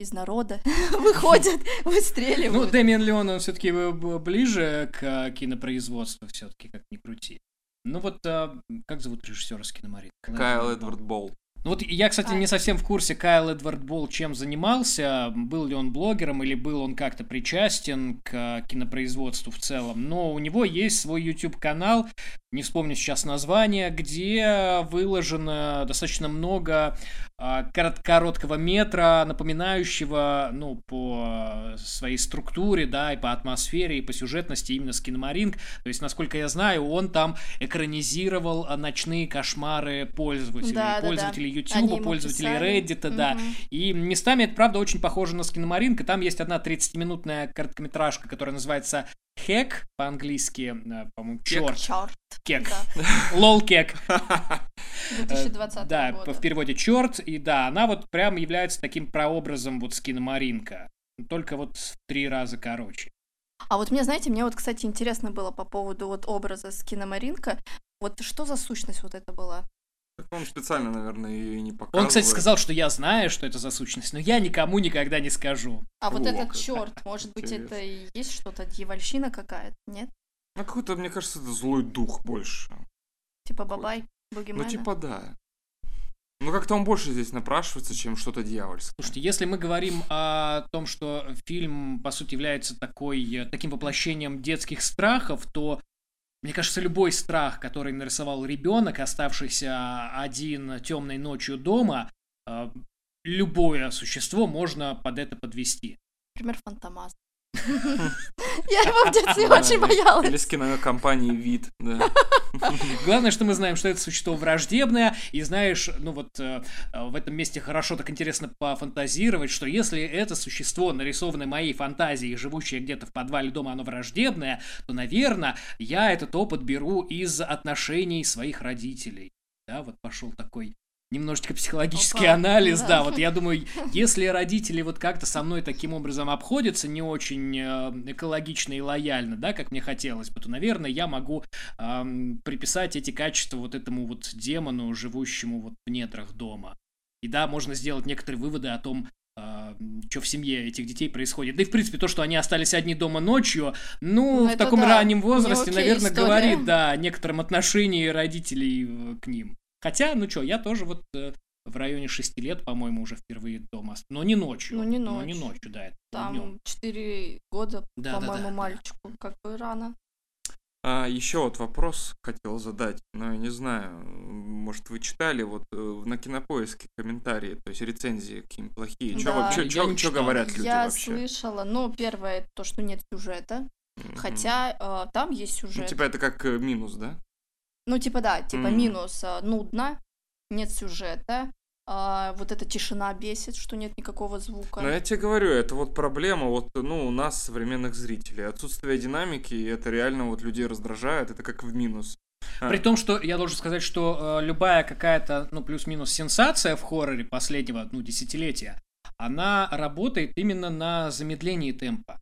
из народа <laughs> выходят, <laughs> Ну, выстреливают. Дэмиан Леон, он все-таки ближе к э, кинопроизводству, все-таки, как ни крути. Ну вот, а, как зовут режиссера с киномарин? Кайл Эдвард Болл. Ну вот я, кстати, А. не совсем в курсе, Кайл Эдвард Болл чем занимался, был ли он блогером или был он как-то причастен к кинопроизводству в целом, но у него есть свой YouTube-канал, не вспомню сейчас название, где выложено достаточно много а, короткого метра, напоминающего, ну, по своей структуре, да, и по атмосфере, и по сюжетности именно Скиномаринг. То есть, насколько я знаю, он там экранизировал ночные кошмары пользователей, Да, да, пользователей да. YouTube, Они ему пользователей. Reddit, да. Мгм. И местами это, правда, очень похоже на Скиномаринг, и там есть одна 30-минутная короткометражка, которая называется Хек по-английски, э, по-моему, черт, Чёрт. кек, Да. лол кек, <laughs> 2020 да, года. в переводе черт, и да, она вот прям является таким прообразом вот Скиномаринка, только вот в три раза короче. А вот мне, знаете, мне вот, кстати, интересно было по поводу вот образа Скиномаринка. Вот что за сущность вот это была? Он специально, наверное, ее и не показывает. Он, кстати, сказал, что я знаю, что это за сущность, но я никому никогда не скажу. А вот О, этот черт, может быть, интересно. это и есть что-то дьявольщина какая-то, нет? Ну, какой-то, мне кажется, это злой дух больше. Типа бабай, бугимена? Ну, типа, да. Ну, как-то он больше здесь напрашивается, чем что-то дьявольское. Слушайте, если мы говорим о том, что фильм, по сути, является такой, э, таким воплощением детских страхов, то, мне кажется, любой страх, который нарисовал ребенок, оставшийся один темной ночью дома, э, любое существо можно под это подвести. Например, Фантомас. Я его в детстве очень боялась. Или с кинокомпании «Вид», да. <laughs> Главное, что мы знаем, что это существо враждебное, и знаешь, ну вот э, в этом месте хорошо так интересно пофантазировать, что если это существо, нарисованное моей фантазией, живущее где-то в подвале дома, оно враждебное, то, наверное, я этот опыт беру из отношений своих родителей. Да, вот пошел такой немножечко психологический Опа, анализ, да. да, вот я думаю, <laughs> если родители вот как-то со мной таким образом обходятся, не очень э, экологично и лояльно, да, как мне хотелось бы, то, наверное, я могу ам, приписать эти качества вот этому вот демону, живущему вот в недрах дома. И да, можно сделать некоторые выводы о том, что в семье этих детей происходит. Да и, в принципе, то, что они остались одни дома ночью, ну, Ну, в таком да, раннем не возрасте, наверное, история. говорит, да, о некотором отношении родителей э, к ним. Хотя, ну что, я тоже вот э, в районе шести лет, по-моему, уже впервые дома. Но не ночью. Ну, не Но не ночью. ночью, да, это. Там 4 года, Да, да, по-моему, да, да. мальчику. Как бы рано. А еще вот вопрос хотел задать, но я не знаю, может вы читали вот э, на кинопоиске комментарии, то есть рецензии какие-нибудь плохие, что Да. вообще, Я не что читал. говорят люди Я вообще? слышала, ну, первое, то, что нет сюжета. Мгм. Хотя э, там есть Ну, сюжет. типа это как э, минус, да? Ну, типа, да, типа Мгм. минус э, нудно, нет сюжета, а, вот эта тишина бесит, что нет никакого звука. Но я тебе говорю, это вот проблема вот, ну, у нас, современных зрителей. Отсутствие динамики, это реально вот людей раздражает, это как в минус. А, При том, что я должен сказать, что э, любая какая-то, ну, плюс-минус сенсация в хорроре последнего, ну, десятилетия, она работает именно на замедлении темпа.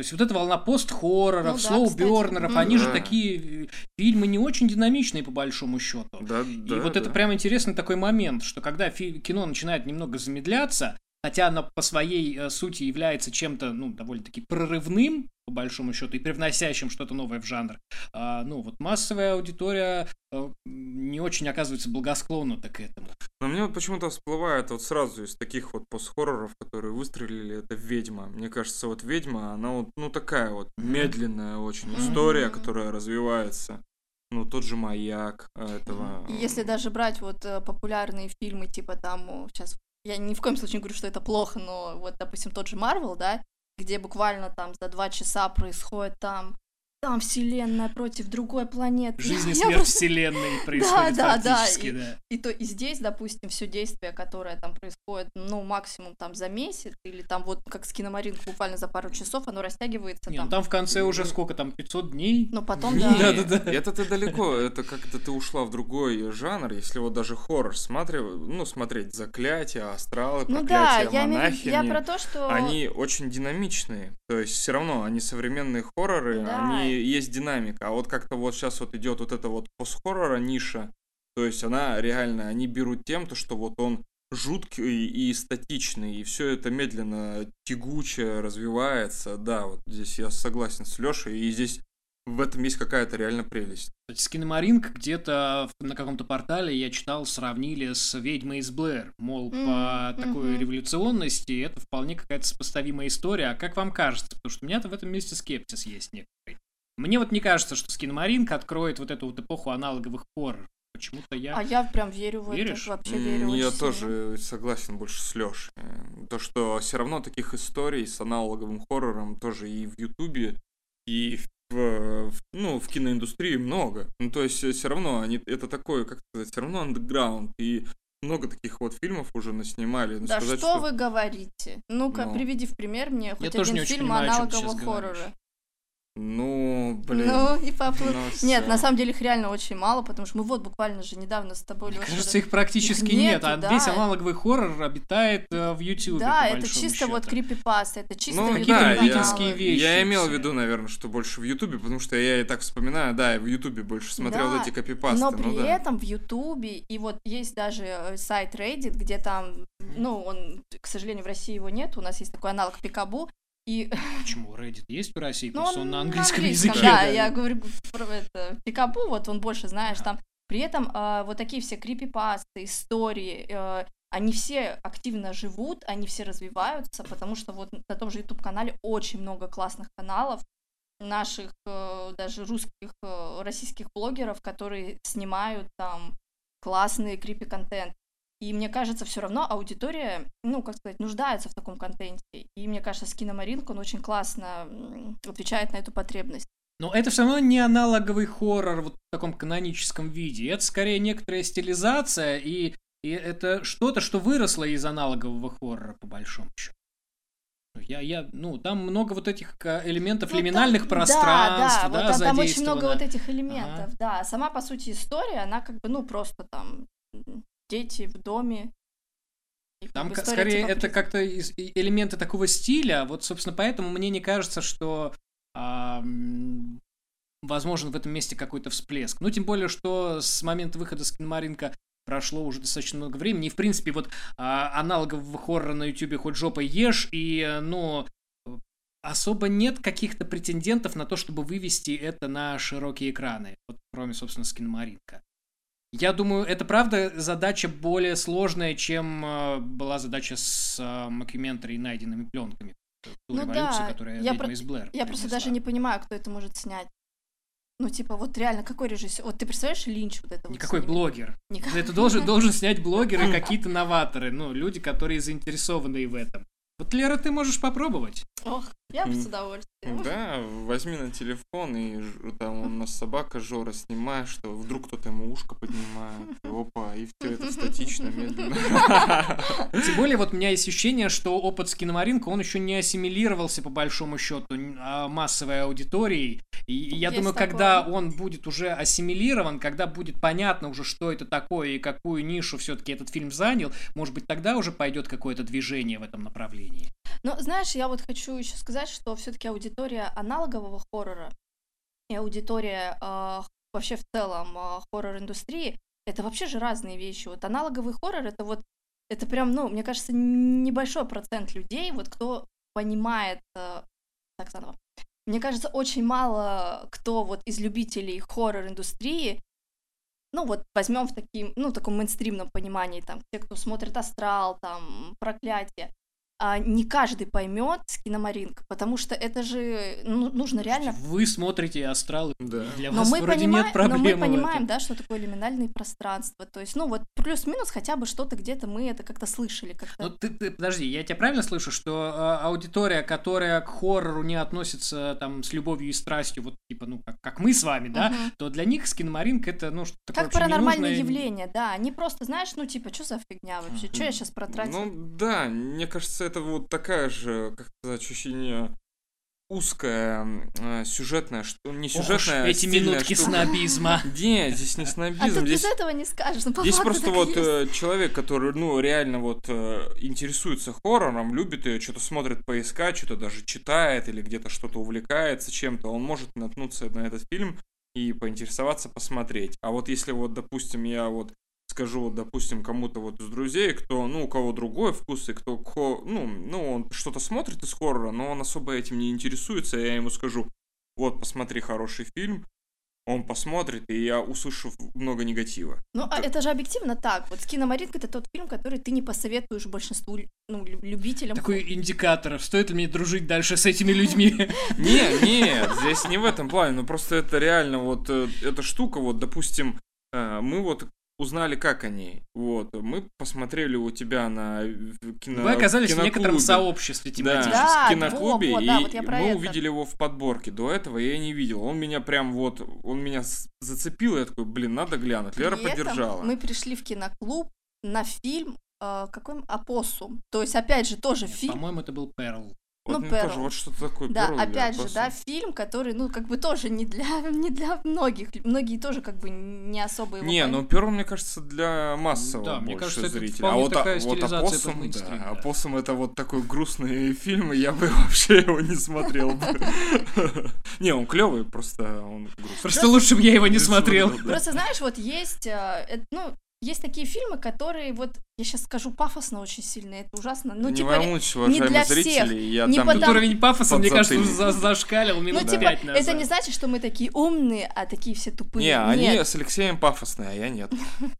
То есть вот эта волна пост-хорроров, Ну да, слоу-бернеров, они же Да. такие э, фильмы не очень динамичные по большому счету. Да, И да, вот это да. прям интересный такой момент, что когда фи- кино начинает немного замедляться, хотя оно по своей э, сути является чем-то, ну, довольно-таки прорывным, по большому счету, и привносящим что-то новое в жанр, а, ну, вот массовая аудитория э, не очень оказывается благосклонна к этому. Но мне вот почему-то всплывает вот сразу из таких вот пост-хорроров, которые выстрелили, это «Ведьма». Мне кажется, вот «Ведьма», она вот, ну, такая вот медленная очень история, которая развивается. Ну, тот же «Маяк» э, этого... Если даже брать вот популярные фильмы, типа там, сейчас я ни в коем случае не говорю, что это плохо, но вот, допустим, тот же Марвел, да, где буквально там за два часа происходит там там вселенная против другой планеты. Жизнь и Я смерть просто- вселенной <laughs> происходит да, да, фактически, и- да. И то и здесь, допустим, все действие, которое там происходит, ну, максимум там за месяц, или там вот как с киномаринкой буквально за пару часов, оно растягивается Не, там. ну там в конце уже сколько там, 500 дней? Но потом, Не, <laughs> да. Да-да-да. Это ты далеко, это как-то ты ушла в другой жанр, если вот даже хоррор смотрев, ну, смотреть «Заклятие», «Астралы», Ну да, «Проклятие», я, имею в виду- я «Монахини», про то, что... они очень динамичные. То есть все равно они современные хорроры, Да. они есть динамика. А вот как-то вот сейчас вот идет вот эта вот постхоррора ниша. То есть она реально, они берут тем, то, что вот он жуткий и статичный, и все это медленно, тягуче развивается. Да, вот здесь я согласен с Лешей, и здесь в этом есть какая-то реально прелесть. Кстати, Скиномаринг где-то на каком-то портале я читал, сравнили с «Ведьмой из Блэр». Мол, по М, такой мгм. революционности это вполне какая-то сопоставимая история. А как вам кажется? Потому что у меня-то в этом месте скепсис есть некоторый. Мне вот не кажется, что Скинмаринка откроет вот эту вот эпоху аналоговых хорроров. Почему-то я... А я прям верю в Веришь? это. Вообще верю М, Я очень тоже согласен больше с Лешей. То, что все равно таких историй с аналоговым хоррором тоже и в Ютубе, и в, в- ну, в киноиндустрии много. Ну, то есть все равно они, это такое, как сказать, все равно андеграунд. И много таких вот фильмов уже наснимали. Но Да сказать, что вы говорите? Ну-ка, Ну. приведи в пример мне хоть тоже один фильм аналогового хоррора. говоришь. Ну, блин. Ну, и поплыл. ну Нет, на самом деле их реально очень мало, потому что мы вот буквально же недавно с тобой, Мне Лёша, кажется, их практически Их нет, нету, а да. весь аналоговый хоррор обитает э, в Ютубе. Да, это чисто вот счету. крипипаста, это чисто Ну, какие-то да, вещи Я имел в виду, наверное, что больше в Ютубе, потому что я и так вспоминаю, да, в Ютубе больше смотрел Да, вот эти копипасты. Но ну при да. этом в Ютубе, и вот есть даже э, сайт Reddit, где там, ну, он, к сожалению, в России его нет, у нас есть такой аналог Пикабу, и Почему Reddit есть в России? Ну, Просто он на английском английском, языке. Да, я говорю про это. Пикабу, вот он больше знаешь, там. При этом а, вот такие все крипипасты, истории, э, они все активно живут, они все развиваются, потому что вот на том же YouTube-канале очень много классных каналов, наших э, даже русских, э, российских блогеров, которые снимают там классный крипи-контент. И мне кажется, все равно аудитория, ну, как сказать, нуждается в таком контенте. И мне кажется, с Киномаринк он очень классно отвечает на эту потребность. Но это все равно не аналоговый хоррор вот в таком каноническом виде. Это скорее некоторая стилизация, и, и это что-то, что выросло из аналогового хоррора, по большому счету. Я, я, ну, там много вот этих э, элементов Ну, лиминальных там- пространств, да, да, да, вот там, там очень много вот этих элементов, да. Сама, по сути, история, она как бы, ну, просто там дети в доме. И как Там бы ка- история скорее типа это как-то элементы такого стиля. Вот, собственно, поэтому мне не кажется, что а, возможен в этом месте какой-то всплеск. Ну, тем более, что с момента выхода Скинамаринка прошло уже достаточно много времени. И, в принципе, вот а, аналогового хоррора на Ютубе хоть жопой ешь, и, ну, особо нет каких-то претендентов на то, чтобы вывести это на широкие экраны. Вот, кроме, собственно, Скинамаринка. Я думаю, это правда задача более сложная, чем э, была задача с э, мокюментари и найденными пленками. Ту Ну революцию, да, которая я «Ведьма про- из Блэр» Я просто даже не понимаю, кто это может снять. Ну, типа, вот реально, какой режиссер? Вот ты представляешь Линч вот это вот Никакой снимет? блогер. Никак- Это должен, должен снять блогеры, <laughs> какие-то новаторы, ну, люди, которые заинтересованы в этом. Вот, Лера, ты можешь попробовать. Ох, я бы с удовольствием. Да, возьми на телефон, и там у нас собака Жора снимает, что вдруг кто-то ему ушко поднимает, и опа, и все это статично, медленно. <laughs> Тем более, вот у меня есть ощущение, что опыт с киномаринка, он еще не ассимилировался, по большому счету, а, массовой аудиторией. И я Есть думаю, такое. когда он будет уже ассимилирован, когда будет понятно уже, что это такое и какую нишу все-таки этот фильм занял, может быть, тогда уже пойдет какое-то движение в этом направлении. Но знаешь, я вот хочу еще сказать, что все-таки аудитория аналогового хоррора и аудитория э, вообще в целом э, хоррор-индустрии это вообще же разные вещи. Вот аналоговый хоррор это вот это прям, ну, мне кажется, небольшой процент людей, вот кто понимает, э, так заново. Мне кажется, очень мало кто вот из любителей хоррор-индустрии ну вот возьмем в таким, ну, таком мейнстримном понимании, там, те, кто смотрит «Астрал», там, «Проклятие», не каждый поймет скиномаринг, потому что это же ну, нужно реально... Вы смотрите астралы, Да. для Но вас мы, вроде понимаем, нет но мы проблем понимаем, да, что такое лиминальные пространства. То есть, ну вот плюс-минус хотя бы что-то где-то мы это как-то слышали. Как-то... Ну, ты, ты- подожди, я тебя правильно слышу, что э, аудитория, которая к хоррору не относится там с любовью и страстью, вот типа, ну, как, как мы с вами, да, Мгм. то для них скинмаринг это, ну, что такое Как паранормальное ненужное. явление, да. Они просто, знаешь, ну типа, что за фигня вообще? Что я сейчас протратил? Ну да, мне кажется, это вот такая же, как сказать, ощущение узкая, э, сюжетная, что не Ох сюжетная, а эти стильная минутки штука. снобизма. <laughs> Не, здесь не а снобизм, тут здесь без этого не скажешь. Ну, по Здесь факту просто вот есть. э, человек, который, ну, реально вот э, интересуется хоррором, любит ее, что-то смотрит поискать, что-то даже читает или где-то что-то увлекается чем-то, он может наткнуться на этот фильм и поинтересоваться, посмотреть. А вот если вот, допустим, я вот скажу, вот, допустим, кому-то вот из друзей, кто, ну, у кого другой вкус, и кто, хо- ну, ну, он что-то смотрит из хоррора, но он особо этим не интересуется, я ему скажу, вот, посмотри хороший фильм, он посмотрит, и я услышу много негатива. Ну, а Так. это же объективно так. Вот «Киномаринг» — это тот фильм, который ты не посоветуешь большинству ну, лю- любителям. Такой индикатор, стоит ли мне дружить дальше с этими людьми? <laughs> Не, не, здесь не в этом плане, ну просто это реально вот э, эта штука, вот, допустим, э, мы вот узнали, как они, вот, мы посмотрели у тебя на кино, Вы оказались в некотором киноклубе. сообществе Да, тематическом. Да, в киноклубе, во, во, и да, вот я про мы это. увидели его в подборке. До этого я не видел. Он меня прям вот, он меня зацепил, я такой, блин, надо глянуть. Лера При этом поддержала. Мы пришли в киноклуб на фильм э, какой он? «Опоссум». То есть, опять же, тоже Нет, фильм. По-моему, это был Перл. Вот ну, мне тоже Перл. вот что-то такое. Да, Перл опять же, да, фильм, который, ну, как бы тоже не для, <laughs> не для многих. Многие тоже как бы не особо его Не, ну. Перл, мне кажется, для массового Да, мне больше кажется, это зрителя. А вполне вот, такая а, вот мейнстрим, да, да. Опоссум это вот такой грустный <laughs> фильм, и я бы <laughs> вообще его не смотрел бы. Не, он клевый, просто он грустный. Просто лучше бы я его не смотрел. Просто знаешь, вот есть, э, ну, есть такие фильмы, которые вот, я сейчас скажу пафосно очень сильно, это ужасно, ну, не типа, волнуйтесь, не для всех, зрители, я не дам подам- Тут уровень пафоса, мне кажется, за- зашкалил ну, минут типа, пять назад. это не значит, что мы такие умные, а такие все тупые. Не, они Нет, с Алексеем пафосные, а я нет.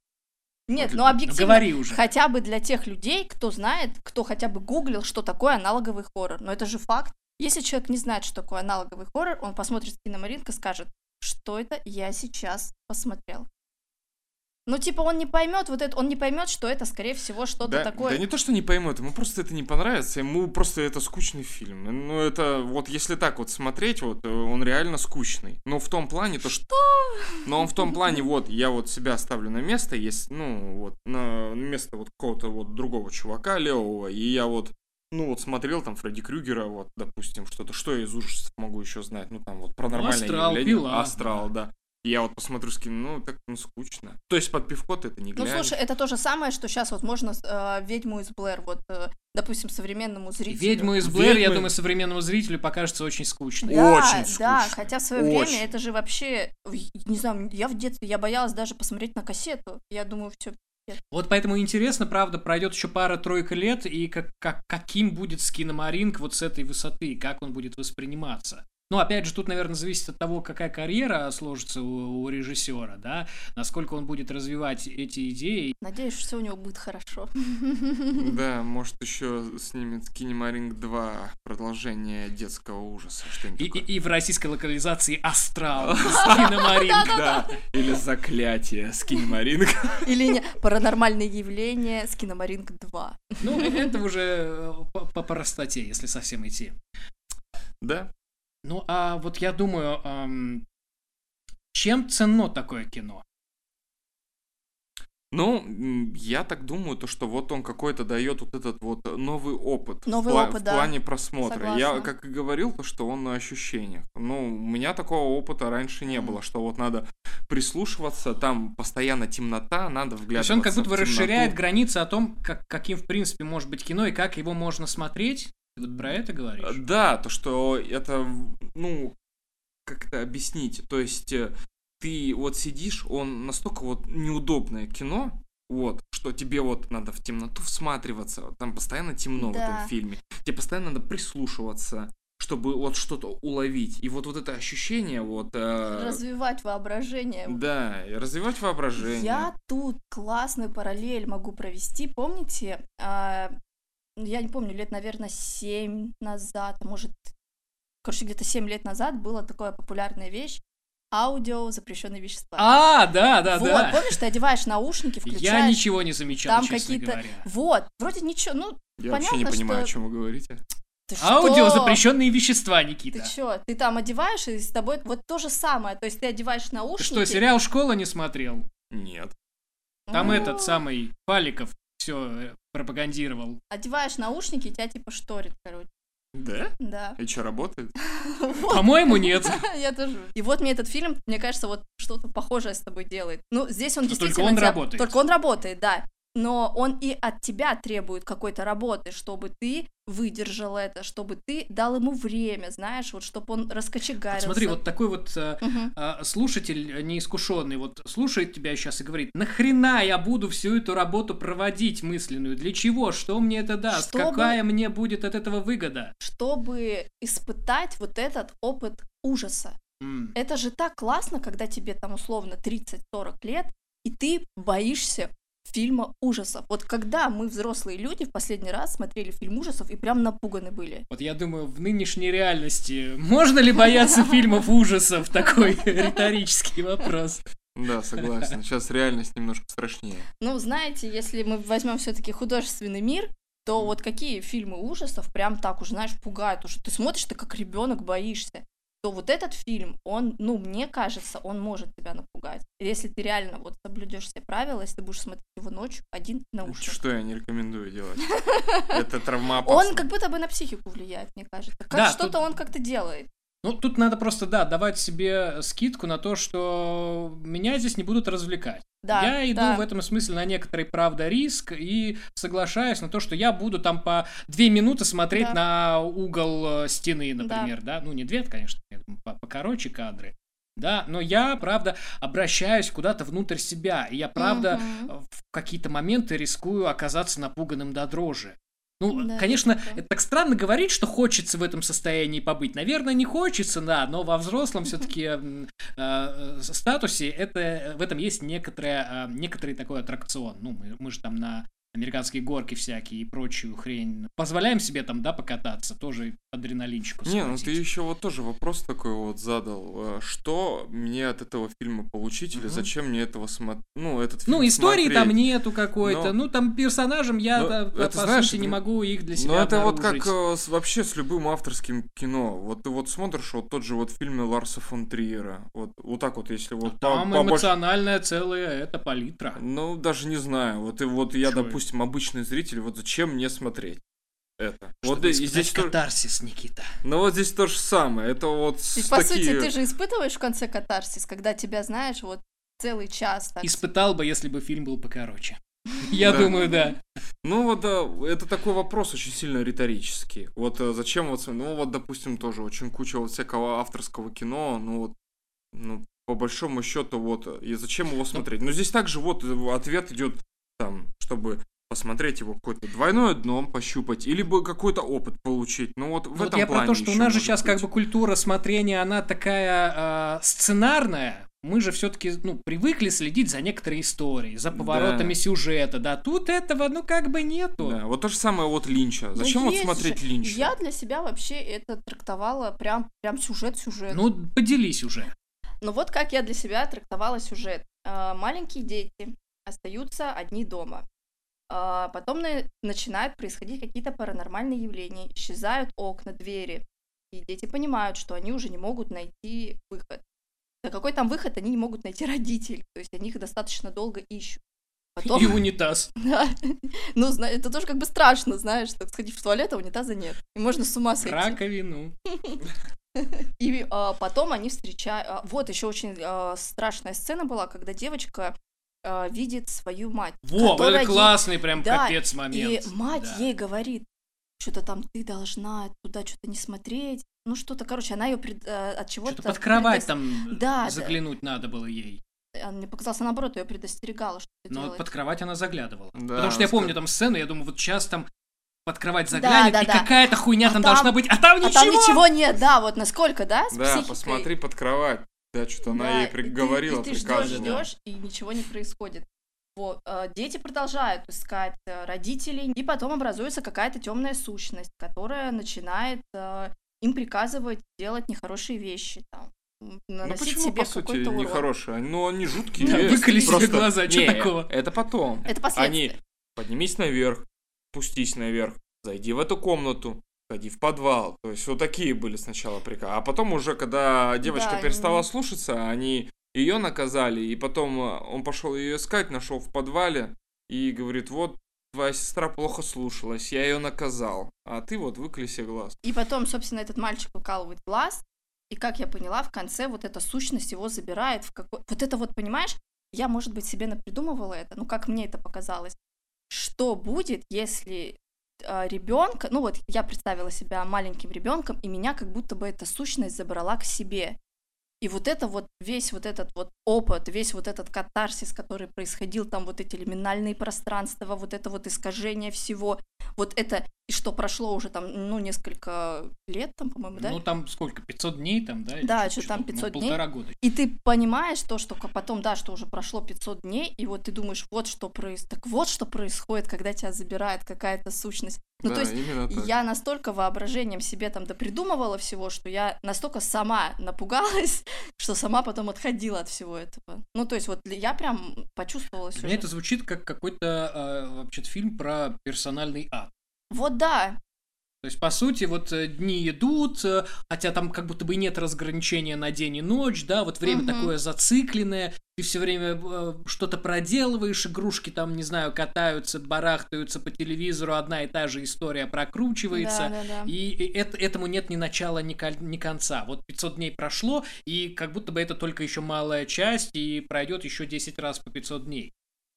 <laughs> нет, но ну, объективно, Говори уже. хотя бы для тех людей, кто знает, кто хотя бы гуглил, что такое аналоговый хоррор. Но это же факт. Если человек не знает, что такое аналоговый хоррор, он посмотрит киномаринг и скажет, что это я сейчас посмотрел. Ну, типа, он не поймет вот это, он не поймет, что это, скорее всего, что-то Да, такое. да не то, что не поймут, ему просто это не понравится, ему просто это скучный фильм. Ну, это вот если так вот смотреть, вот, э, он реально скучный. Но в том плане, то что... Но он в том плане, вот, я вот себя ставлю на место, есть, ну, вот, на место вот какого-то вот другого чувака, левого, и я вот, ну, вот смотрел там Фредди Крюгера, вот, допустим, что-то, что я из ужасов могу еще знать, ну, там вот, паранормальное Астрал, явление. Пила, Астрал, да. Я вот посмотрю скин, ну, так, ну, скучно. То есть под пивко ты это не Ну, глянешь. слушай, это то же самое, что сейчас вот можно э, ведьму из Блэр, вот, э, допустим, современному зрителю. Ведьму из Блэр, я Ведьмы- думаю, современному зрителю покажется очень скучной. Да, Очень да, скучно. хотя в свое Очень. время это же вообще, не знаю, я в детстве, я боялась даже посмотреть на кассету. Я думаю, все. Вот поэтому интересно, правда, пройдет еще пара-тройка лет, и как, как, каким будет скиномаринг вот с этой высоты, как он будет восприниматься. Ну, опять же, тут, наверное, зависит от того, какая карьера сложится у, у режиссера, да, насколько он будет развивать эти идеи. Надеюсь, что все у него будет хорошо. Да, может еще снимет Скинамаринк 2 продолжение детского ужаса. Что-нибудь И, и- и в российской локализации Астрал, Скинамаринк. <laughs> Да, или Заклятие Скинамаринк. Или не, паранормальные явления Скинамаринк 2. Ну, это уже э, по простоте, если совсем идти. Да. Ну, а вот я думаю, ам, чем ценно такое кино? Ну, я так думаю, то, что вот он какой-то дает вот этот вот новый опыт. Новый в, пла- опыт, в да. плане просмотра. Я, Согласна. как и говорил, то, что он на ощущениях. Ну, у меня такого опыта раньше не Мгм. было, что вот надо прислушиваться, там постоянно темнота, надо То вглядываться есть он как будто расширяет границы о том, как, каким, в принципе, может быть кино и как его можно смотреть. Ты вот про это говоришь? Э, Да, то, что это, ну, как это объяснить? То есть э, ты вот сидишь, он настолько вот неудобное кино, вот, что тебе вот надо в темноту всматриваться, там постоянно темно в Да. этом фильме, тебе постоянно надо прислушиваться, чтобы вот что-то уловить. И вот, вот это ощущение, вот... э, Развивать воображение. Да, развивать воображение. Я тут классную параллель могу провести. Помните, а, я не помню, лет, наверное, 7 назад, а может, короче, где-то 7 лет назад была такая популярная вещь аудио запрещенные вещества. А, да, да, вот, да. помнишь, ты одеваешь наушники, включаешь. Я ничего не замечал, там какие-то- говоря. Вот, вроде ничего, ну, Я вообще не понятно, понимаю, что- о чем вы говорите. ты Аудио что? запрещенные вещества, Никита. Ты чё? Ты там одеваешь, и с тобой вот то же самое. То есть ты одеваешь Ты наушники. что, сериал «Школа» не смотрел? Нет. Там Ну, этот самый Паликов все пропагандировал. Одеваешь наушники, тебя типа шторит, короче. Да? Да. И что, работает? <laughs> По-моему, нет. <laughs> Я тоже. И вот мне этот фильм, мне кажется, вот что-то похожее с тобой делает. Ну, здесь он Но только действительно... он работает. Только он работает, да. Но он и от тебя требует какой-то работы, чтобы ты выдержал это, чтобы ты дал ему время, знаешь, вот чтобы он Вот раскочегарился. смотри, вот такой вот э, Мгм. а, слушатель неискушенный вот слушает тебя сейчас и говорит, нахрена я буду всю эту работу проводить мысленную? Для чего? Что мне это даст? Чтобы- Какая мне будет от этого выгода? Чтобы испытать вот этот опыт ужаса. М. Это же так классно, когда тебе там условно 30-40 лет, и ты боишься фильма ужасов. Вот когда мы, взрослые люди, в последний раз смотрели фильм ужасов и прям напуганы были. Вот я думаю, в нынешней реальности можно ли бояться фильмов ужасов? Такой <laughs> риторический вопрос. Да, согласен. Сейчас реальность немножко страшнее. Ну, знаете, если мы возьмем все-таки художественный мир, то вот какие фильмы ужасов прям так уже, знаешь, пугают, уже ты смотришь, ты как ребенок боишься, то вот этот фильм, он, ну, мне кажется, он может тебя напугать. Если ты реально вот соблюдешь все правила, если ты будешь смотреть его ночью один в наушниках. Что я не рекомендую делать. <laughs> Это травмоопасно. Он как будто бы на психику влияет, мне кажется. Как что-то он как-то делает. Ну, тут надо просто, да, давать себе скидку на то, что меня здесь не будут развлекать. Да, я иду да. в этом смысле на некоторый, правда, риск и соглашаюсь на то, что я буду там по две минуты смотреть Да. на угол э, стены, Да. например, да. Ну, не две, конечно, я думаю, по- покороче кадры. Да, но я, правда, обращаюсь куда-то внутрь себя. И я, правда, э, в какие-то моменты рискую оказаться напуганным до дрожи. Ну, Да, конечно, это так странно говорить, что хочется в этом состоянии побыть. Наверное, не хочется, да, но во взрослом все-таки <laughs> статусе это, э, в этом есть некоторое, э, некоторый такой аттракцион. Ну, мы, мы же там на американские горки всякие и прочую хрень. Позволяем себе там, да, покататься, тоже адреналинчику Не, ну ты схватить. еще вот тоже вопрос такой вот задал. э, Что мне от этого фильма получить или Мгм. зачем мне этого смотреть? Ну, этот фильм Ну, истории смотреть? там нету какой-то. Но- Ну, там персонажам я, Ну, да, по это знаешь, сути, не это- могу их для себя Ну, это вот как э, с- вообще с любым авторским кино. Вот ты вот смотришь вот тот же вот фильм Ларса фон Триера. Вот, вот так вот, если вот по- Ну, Там побольше- эмоциональная целая это палитра. Ну, даже не знаю. Вот и вот я, Чё допустим, обычный зритель, вот зачем мне смотреть это? вот Чтобы и испытать здесь то- катарсис, Никита. Ну вот здесь то же самое. Это вот Ведь, с по такие... сути, ты же испытываешь в конце катарсис, когда тебя, знаешь, вот целый час так... Испытал бы, если бы фильм был покороче. <laughs> Я думаю, да. Ну вот да, это такой вопрос очень сильно риторический. Вот э, зачем вот, ну вот, допустим, тоже очень куча вот всякого авторского кино, ну вот, ну по большому счету вот, и зачем его смотреть? Ну здесь также вот э, ответ идет там, чтобы посмотреть его какое-то двойное дно, пощупать, или бы какой-то опыт получить. Ну вот в Вот этом я про плане то, что у нас же сейчас как быть. бы культура смотрения, она такая а, сценарная. Мы же все-таки ну, привыкли следить за некоторой историей, за поворотами Да. сюжета. Да, тут этого, ну, как бы нету. Да, вот то же самое вот Линча. Ну, Зачем вот есть смотреть же. Линча? Я для себя вообще это трактовала прям, прям сюжет-сюжет. Ну, поделись уже. Ну вот как я для себя трактовала сюжет. А, Маленькие дети остаются одни дома. А, Потом на- начинают происходить какие-то паранормальные явления. Исчезают окна, двери. И дети понимают, что они уже не могут найти выход. Да какой там выход, они не могут найти родителей. То есть они их достаточно долго ищут. Потом... И унитаз. <laughs> Да. Ну, это тоже как бы страшно, знаешь, так сходить в туалет, а унитаза нет. И можно с ума сойти. Раковину. <laughs> И а, потом они встречают... а, вот еще очень а, страшная сцена была, когда девочка а, видит свою мать. Во, которая это ей- классный прям Да, капец И момент. мать Да. ей говорит, что-то там ты должна туда что-то не смотреть. Ну что-то, короче, она ее от чего-то... Что-то под кровать предос- там Да, да. заглянуть надо было ей. А, Мне показалось, наоборот, ее предостерегала, что Но делать. под кровать она заглядывала. Да, Потому что я помню там сцену, я думаю, вот сейчас там под кровать заглянет, да, и да. какая-то хуйня А там там- должна быть, а там А ничего! там ничего нет, да, вот насколько, да, с Да, психикой. посмотри под кровать. Да, что-то она Да, ей и ты- приговорила, И ты, ждешь, и ничего не происходит. Вот, э, дети продолжают искать э, родителей, и потом образуется какая-то темная сущность, которая начинает э, им приказывать делать нехорошие вещи, там, Ну почему, себе по сути, нехорошие? Ну, они жуткие. Да, выколи себе Просто- глаза, Не, такого? Это потом. Это последствия. Они поднимись наверх, спустись наверх, зайди в эту комнату, сходи в подвал. То есть вот такие были сначала приказы. А потом уже, когда девочка Да, перестала они- слушаться, они ее наказали, и потом э, он пошел ее искать, нашел в подвале и говорит, вот твоя сестра плохо слушалась, я ее наказал, а ты вот выколи себе глаз. И потом, собственно, этот мальчик выкалывает глаз, и, как я поняла, в конце вот эта сущность его забирает в какой... Вот это вот, понимаешь, я, может быть, себе напридумывала это, ну, как мне это показалось. Что будет, если ребенка, ну вот я представила себя маленьким ребенком, и меня как будто бы эта сущность забрала к себе. И вот это вот, весь вот этот вот опыт, весь вот этот катарсис, который происходил, там вот эти лиминальные пространства, вот это вот искажение всего, Вот это, и что прошло уже там, ну, несколько лет там, по-моему, да? Ну, там сколько, 500 дней там, да? Да, Чуть- что там ну, 500 дней. Полтора года. И ты понимаешь то, что потом, да, что уже прошло 500 дней, и вот ты думаешь, вот что происходит, так вот что происходит, когда тебя забирает какая-то сущность. Ну, да, то есть именно так. я настолько воображением себе там допридумывала всего, что я настолько сама напугалась, <laughs> что сама потом отходила от всего этого. Ну, то есть вот я прям почувствовала Для сюжет. это звучит как какой-то э, вообще фильм про персональный ад. Вот да, То есть, по сути, вот э, дни идут, э, хотя там как будто бы нет разграничения на день и ночь, да, вот время Мгм. такое зацикленное, ты все время э, что-то проделываешь, игрушки там, не знаю, катаются, барахтаются по телевизору, одна и та же история прокручивается. да, да, да. И и это, этому нет ни начала, ни, ни конца. Вот 500 дней прошло, и как будто бы это только еще малая часть, и пройдет еще 10 раз по 500 дней.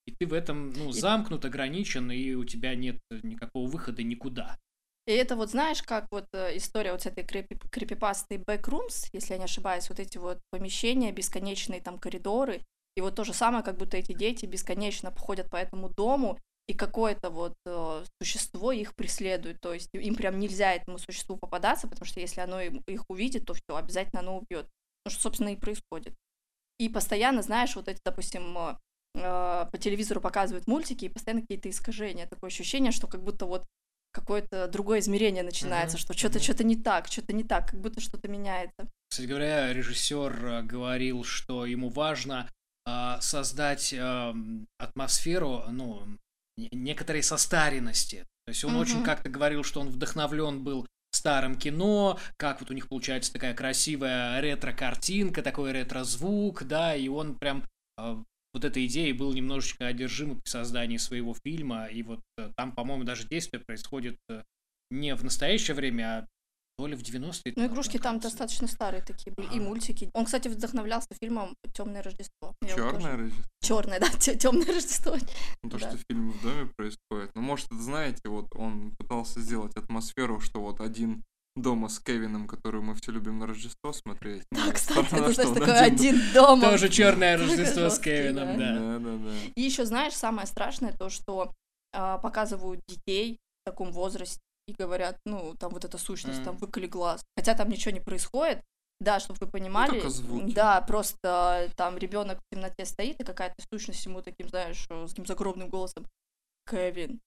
И ты в этом, ну, И- замкнут, ограничен, и у тебя нет никакого выхода никуда. И это вот знаешь, как вот э, история вот с этой крипи, крипипастой Backrooms, если я не ошибаюсь, вот эти вот помещения, бесконечные там коридоры, и вот то же самое, как будто эти дети бесконечно ходят по этому дому, и какое-то вот э, существо их преследует, то есть им прям нельзя этому существу попадаться, потому что если оно им- их увидит, то все, обязательно оно убьет. Ну, что, собственно, и происходит. И постоянно, знаешь, вот эти, допустим, э, э, по телевизору показывают мультики, и постоянно какие-то искажения. Такое ощущение, что как будто вот какое-то другое измерение начинается, Мгм, что что-то что-то не так, что-то не так, как будто что-то меняется. Кстати говоря, режиссер э, говорил, что ему важно а, создать эм, атмосферу, ну, не- некоторой состаренности. То есть он Мгм. очень как-то говорил, что он вдохновлен был старым кино, как вот у них получается такая красивая ретро-картинка, такой ретро-звук, да, и он прям э, вот этой идеей был немножечко одержим при создании своего фильма, и вот э, там, по-моему, даже действие происходит э, не в настоящее время, а то ли в 90-е. Ну, игрушки там достаточно старые такие были, и Ага. мультики. Он, кстати, вдохновлялся фильмом Темное Рождество. Черное Рождество. Черное, да, Темное Рождество. Ну, то, Да. что в фильме в доме происходит. Ну, может, это знаете, вот он пытался сделать атмосферу, что вот один дома с Кевином, которую мы все любим на Рождество смотреть. Да, ну, кстати, это, знаешь, такой один дома. Тоже черное Рождество с Кевином, да. да. Да, да, да. И еще, знаешь, самое страшное то, что а, показывают детей в таком возрасте и говорят, ну, там вот эта сущность, там выколи глаз. Хотя там ничего не происходит. Да, чтобы вы понимали. только звуки. Да, просто там ребенок в темноте стоит, и какая-то сущность ему таким, знаешь, э, с таким загробным голосом. Кевин,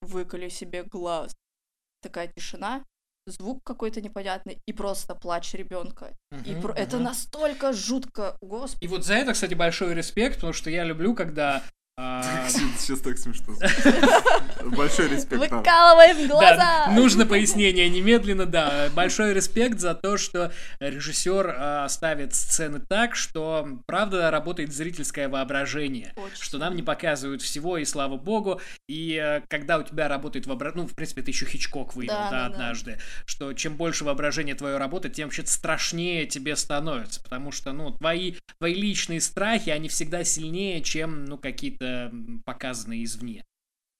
выколи себе глаз. Такая тишина, звук какой-то непонятный, и просто плач ребенка. И Мгм, про- это мгм. настолько жутко, господи. И вот за это, кстати, большой респект, потому что я люблю, когда... а, Сейчас так смешно. <laughs> Большой респект. Выкалываем глаза! Нужно пояснение немедленно, да. Большой респект за то, что режиссер а, ставит сцены так, что правда работает зрительское воображение. Что нам не показывают всего, и слава богу. И э, когда у тебя работает воображение, ну, в принципе, это еще Хичкок вывел, да. однажды, что чем больше воображение твое работает, тем вообще страшнее тебе становится. Потому что, ну, твои, твои личные страхи, они всегда сильнее, чем, ну, какие-то м, показанные извне.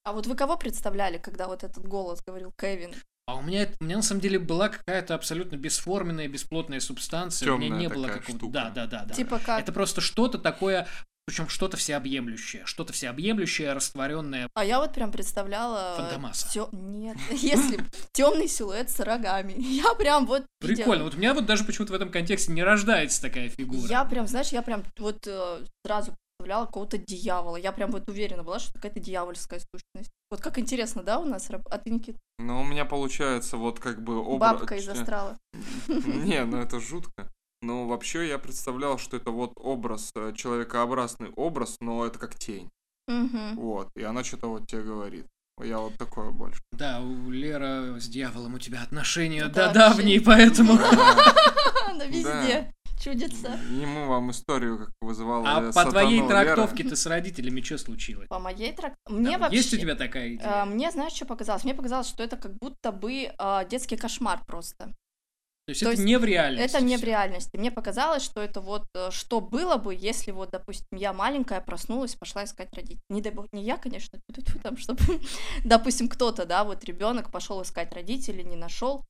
А вот вы кого представляли, когда вот этот голос говорил Кевин? А у меня, у меня на самом деле была какая-то абсолютно бесформенная, бесплотная субстанция. у меня не было какого-то. штука. Да, да, да, да. Типа как? Это просто что-то такое, причем что-то всеобъемлющее. Что-то всеобъемлющее, растворенное. А я вот прям представляла... Фантомаса. тё- Нет, <laughs> если темный силуэт с рогами. <laughs> Я прям вот... Прикольно. Вот у меня вот даже почему-то в этом контексте не рождается такая фигура. Я прям, знаешь, я прям вот э, сразу представляла какого-то дьявола. Я прям вот уверена была, что какая-то дьявольская сущность. Вот как интересно, да, у нас? А ты, Никит, Ну, у меня получается вот как бы образ... бабка из астрала. <laughs> Не, ну это жутко. Но вообще я представлял, что это вот образ, э, человекообразный образ, но это как тень. Мгм. Вот, и она что-то вот тебе говорит. Я вот такое больше. Да, у Лера с дьяволом у тебя отношения Да, да, давние, поэтому... Да. <laughs> Она везде чудится. Ему вам историю как вызывала А по твоей трактовке ты с родителями что случилось? По моей трак... Мне вообще... Есть у тебя такая идея? э, Мне, знаешь, что показалось? Мне показалось, что это как будто бы э, детский кошмар просто. То есть то это есть не в реальности. Это не в реальности. Мне показалось, что это вот э, что было бы, если вот, допустим, я маленькая проснулась, пошла искать родителей. Не дай бог, не я, конечно, <laughs> там, чтобы, допустим, кто-то, да, вот ребенок пошел искать родителей, не нашел,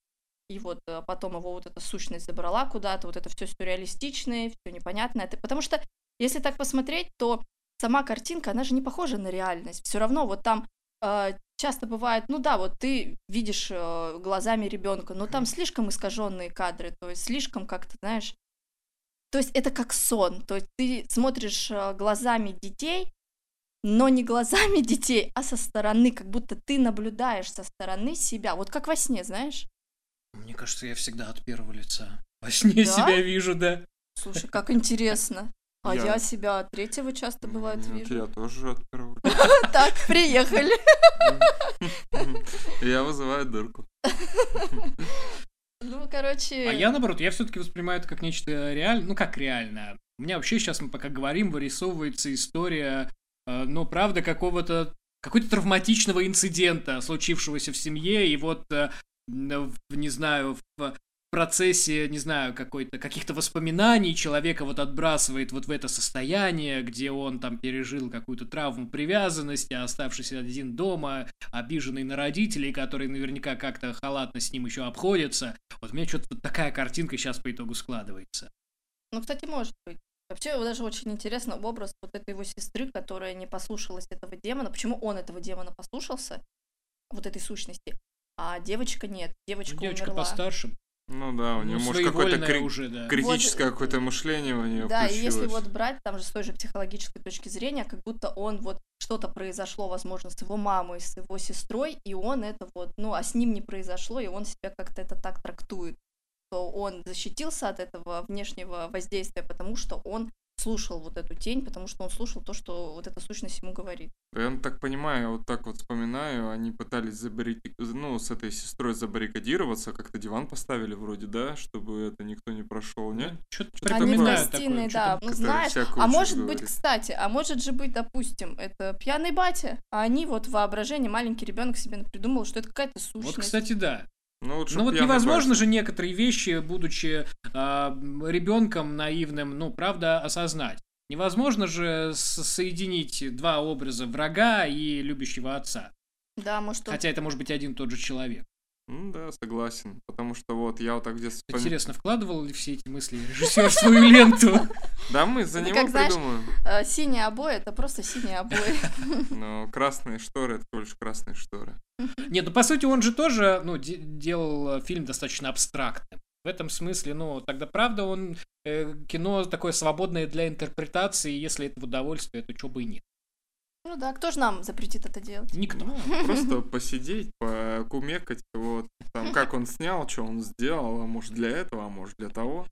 и вот э, потом его вот эта сущность забрала куда-то, вот это все сюрреалистичное, все непонятное. Это- Потому что, если так посмотреть, то сама картинка, она же не похожа на реальность. Все равно вот там э, часто бывает, ну да, вот ты видишь э, глазами ребенка, но там слишком искаженные кадры, то есть слишком как-то, знаешь, то есть это как сон, то есть ты смотришь э, глазами детей, но не глазами <laughs> детей, а со стороны, как будто ты наблюдаешь со стороны себя, вот как во сне, знаешь? Мне кажется, я всегда от первого лица. Во сне да? себя вижу, да. Слушай, как интересно. А я, я себя от третьего часто бывает Нет, вижу. Я тоже от первого. <laughs> Так, приехали. Я вызываю дырку. Ну, короче... А я, наоборот, я все-таки воспринимаю это как нечто реальное, ну, как реальное. У меня вообще сейчас, мы пока говорим, вырисовывается история, э, ну, правда, какого-то какой-то травматичного инцидента, случившегося в семье, и вот, э, не знаю, в процессе, не знаю, какой-то каких-то воспоминаний человека вот отбрасывает вот в это состояние, где он там пережил какую-то травму привязанности, оставшись один дома, обиженный на родителей, которые наверняка как-то халатно с ним еще обходятся. Вот у меня что-то вот такая картинка сейчас по итогу складывается. Ну, кстати, может быть. Вообще, даже очень интересно образ вот этой его сестры, которая не послушалась этого демона. Почему он этого демона послушался, вот этой сущности, а девочка нет. Девочка, ну, девочка умерла. постарше ну да, у нее ну, может какое-то кри- уже, да. критическое вот, какое-то мышление у нее Да, включилось. и если вот брать там же с той же психологической точки зрения, как будто он вот что-то произошло, возможно, с его мамой, с его сестрой, и он это вот, ну, а с ним не произошло, и он себя как-то это так трактует, то он защитился от этого внешнего воздействия, потому что он слушал вот эту тень, потому что он слушал то, что вот эта сущность ему говорит. Я так понимаю, вот так вот вспоминаю, они пытались забаррикадироваться, ну, с этой сестрой забаррикадироваться, как-то диван поставили вроде, да, чтобы это никто не прошел, нет? Что-то Они в гостиной, да, ну, знаешь, а может говорит. быть, кстати, а может же быть, допустим, это пьяный батя, а они вот в воображении, маленький ребенок себе придумал, что это какая-то сущность. Вот, кстати, да. Ну вот, ну, вот невозможно бачу. же некоторые вещи, будучи э, ребенком наивным, ну, правда, осознать. Невозможно же соединить два образа врага и любящего отца. Да, может. Хотя это может быть один и тот же человек. Ну да, согласен. Потому что вот я вот так где детстве... Интересно, вкладывал ли все эти мысли режиссер в свою ленту? Да, мы за него придумаем. Э, синие обои — это просто синие обои. <laughs> Но красные шторы — это только красные шторы. Нет, ну по сути он же тоже ну, делал фильм достаточно абстрактным. В этом смысле, ну, тогда правда он э, кино такое свободное для интерпретации, если это в удовольствие, то чего бы и нет. Ну да, кто же нам запретит это делать? Никто. Ну, <laughs> просто посидеть, покумекать, вот, там, как он снял, что он сделал, а может для этого, а может для того.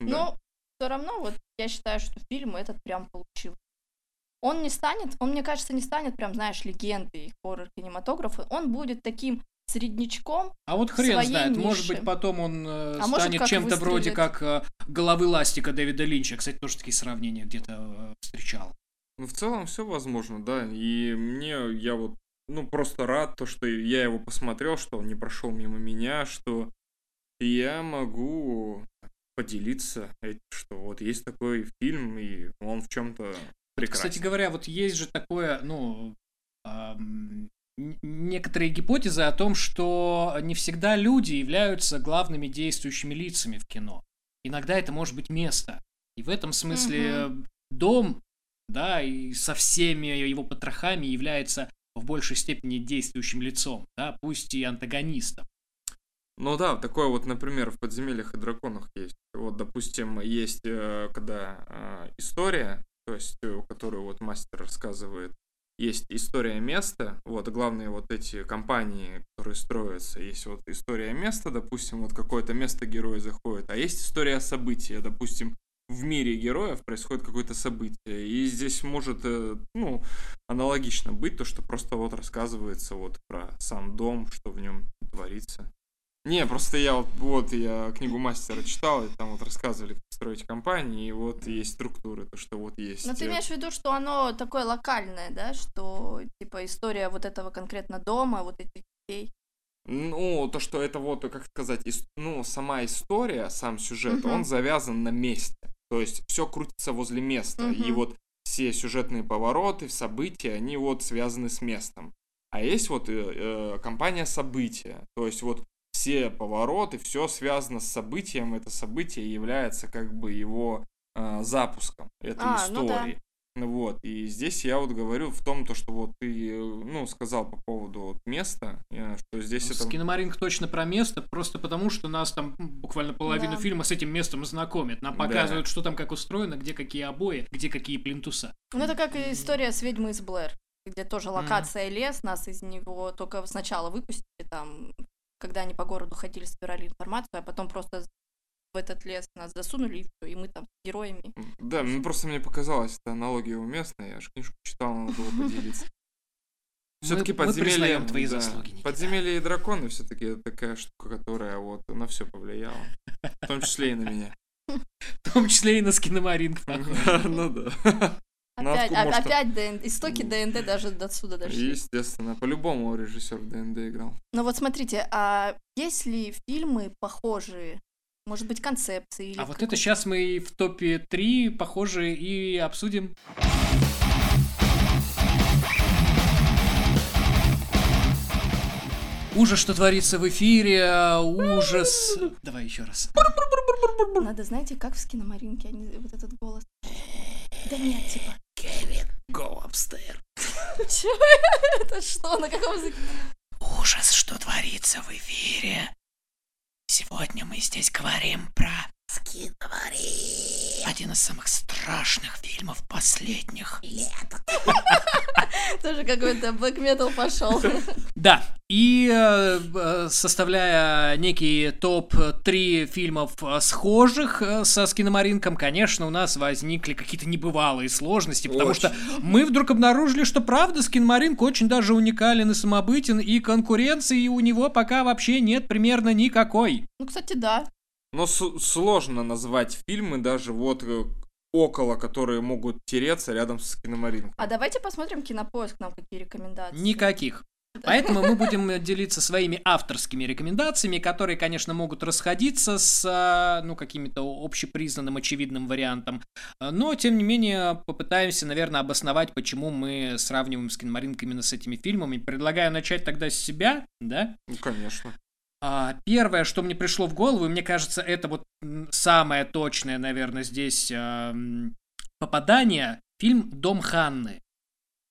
Ну, все равно, вот, я считаю, что фильм этот прям получил. Он не станет, он, мне кажется, не станет прям, знаешь, легендой хоррор-кинематографа, он будет таким среднячком. А вот хрен знает, ниши. может быть, потом он э, а станет чем-то вроде как э, головы ластика Дэвида Линча. Кстати, тоже такие сравнения где-то э, встречал. Ну, в целом все возможно, да. И мне, я вот, ну, просто рад, то, что я его посмотрел, что он не прошел мимо меня, что я могу поделиться, что вот есть такой фильм, и он в чем-то прекрасен. Кстати говоря, вот есть же такое, ну, эм, некоторые гипотезы о том, что не всегда люди являются главными действующими лицами в кино. Иногда это может быть место. И в этом смысле угу. дом да, и со всеми его потрохами является в большей степени действующим лицом, да, пусть и антагонистом. Ну да, такое вот, например, в «Подземельях и драконах» есть. Вот, допустим, есть, э, когда э, история, то есть, э, которую вот мастер рассказывает, есть история места, вот, главные вот эти компании, которые строятся, есть вот история места, допустим, вот какое-то место герой заходит, а есть история события, допустим, в мире героев происходит какое-то событие. И здесь может, э, ну, аналогично быть то, что просто вот рассказывается вот про сам дом, что в нем творится. Не, просто я вот, вот я книгу мастера читал, и там вот рассказывали, как строить компании, и вот есть структуры, то, что вот есть... Но ты э, имеешь в виду, что оно такое локальное, да, что, типа, история вот этого конкретно дома, вот этих детей? Ну, то, что это вот, как сказать, ну, сама история, сам сюжет, угу. он завязан на месте. То есть все крутится возле места. Угу. И вот все сюжетные повороты, события, они вот связаны с местом. А есть вот э, э, компания события. То есть вот все повороты, все связано с событием. Это событие является как бы его э, запуском этой а, истории. Ну да. Вот, и здесь я вот говорю в том, то, что вот ты, ну, сказал по поводу вот места, э, что здесь Ну, это... Скиномаринг точно про место, просто потому что нас там буквально половину Да. фильма с этим местом знакомят. Нам Да. показывают, что там как устроено, где какие обои, где какие плинтуса. Ну, это как и история с ведьмой из Блэр, где тоже локация лес, нас из него только сначала выпустили, там, когда они по городу ходили, собирали информацию, а потом просто в этот лес нас засунули, и всё, и мы там с героями. Да, ну просто мне показалось, это аналогия уместная, я же книжку читал, надо было <laughs> поделиться. Все-таки Мы- мы подземелье, признаем твои да, заслуги, Никита. подземелье и драконы все-таки такая штука, которая вот на все повлияла, в том числе и на меня. <laughs> В том числе и на Скинамаринк. <laughs> Ну да. Ну, Опять, откуда, а- может, опять ДНД, истоки ДНД даже до отсюда дошли. Естественно, по-любому режиссер ДНД играл. Но вот смотрите, а есть ли фильмы похожие? Может быть, концепции? Или А вот это сейчас мы в топе 3, похоже, и обсудим. Ужас, что творится в эфире, ужас. Давай еще раз. Надо, знаете, как в скиномаринке, они, вот этот голос. Да нет, типа. Go upstairs. Чё это что? На каком языке? Ужас, что творится в эфире. Сегодня мы здесь говорим про один из самых страшных фильмов последних лет. <laughs> Тоже какой-то блэк метал пошел. <laughs> Да, и э, э, составляя некий топ-3 фильмов э, схожих со скиномаринком, конечно, у нас возникли какие-то небывалые сложности, потому что мы вдруг обнаружили, что правда скиномаринк очень даже уникален и самобытен, и конкуренции у него пока вообще нет примерно никакой. Ну, кстати, да. Но с- сложно назвать фильмы даже вот э, около, которые могут тереться рядом с киномаринком. А давайте посмотрим кинопоиск, нам какие рекомендации. Никаких. Поэтому мы будем делиться своими авторскими рекомендациями, которые, конечно, могут расходиться с а, ну, какими-то общепризнанным, очевидным вариантом. Но, тем не менее, попытаемся, наверное, обосновать, почему мы сравниваем скинмаринг именно с этими фильмами. Предлагаю начать тогда с себя, да? Ну, конечно. А, Первое, что мне пришло в голову, и мне кажется, это вот самое точное, наверное, здесь попадание, фильм «Дом Ханны».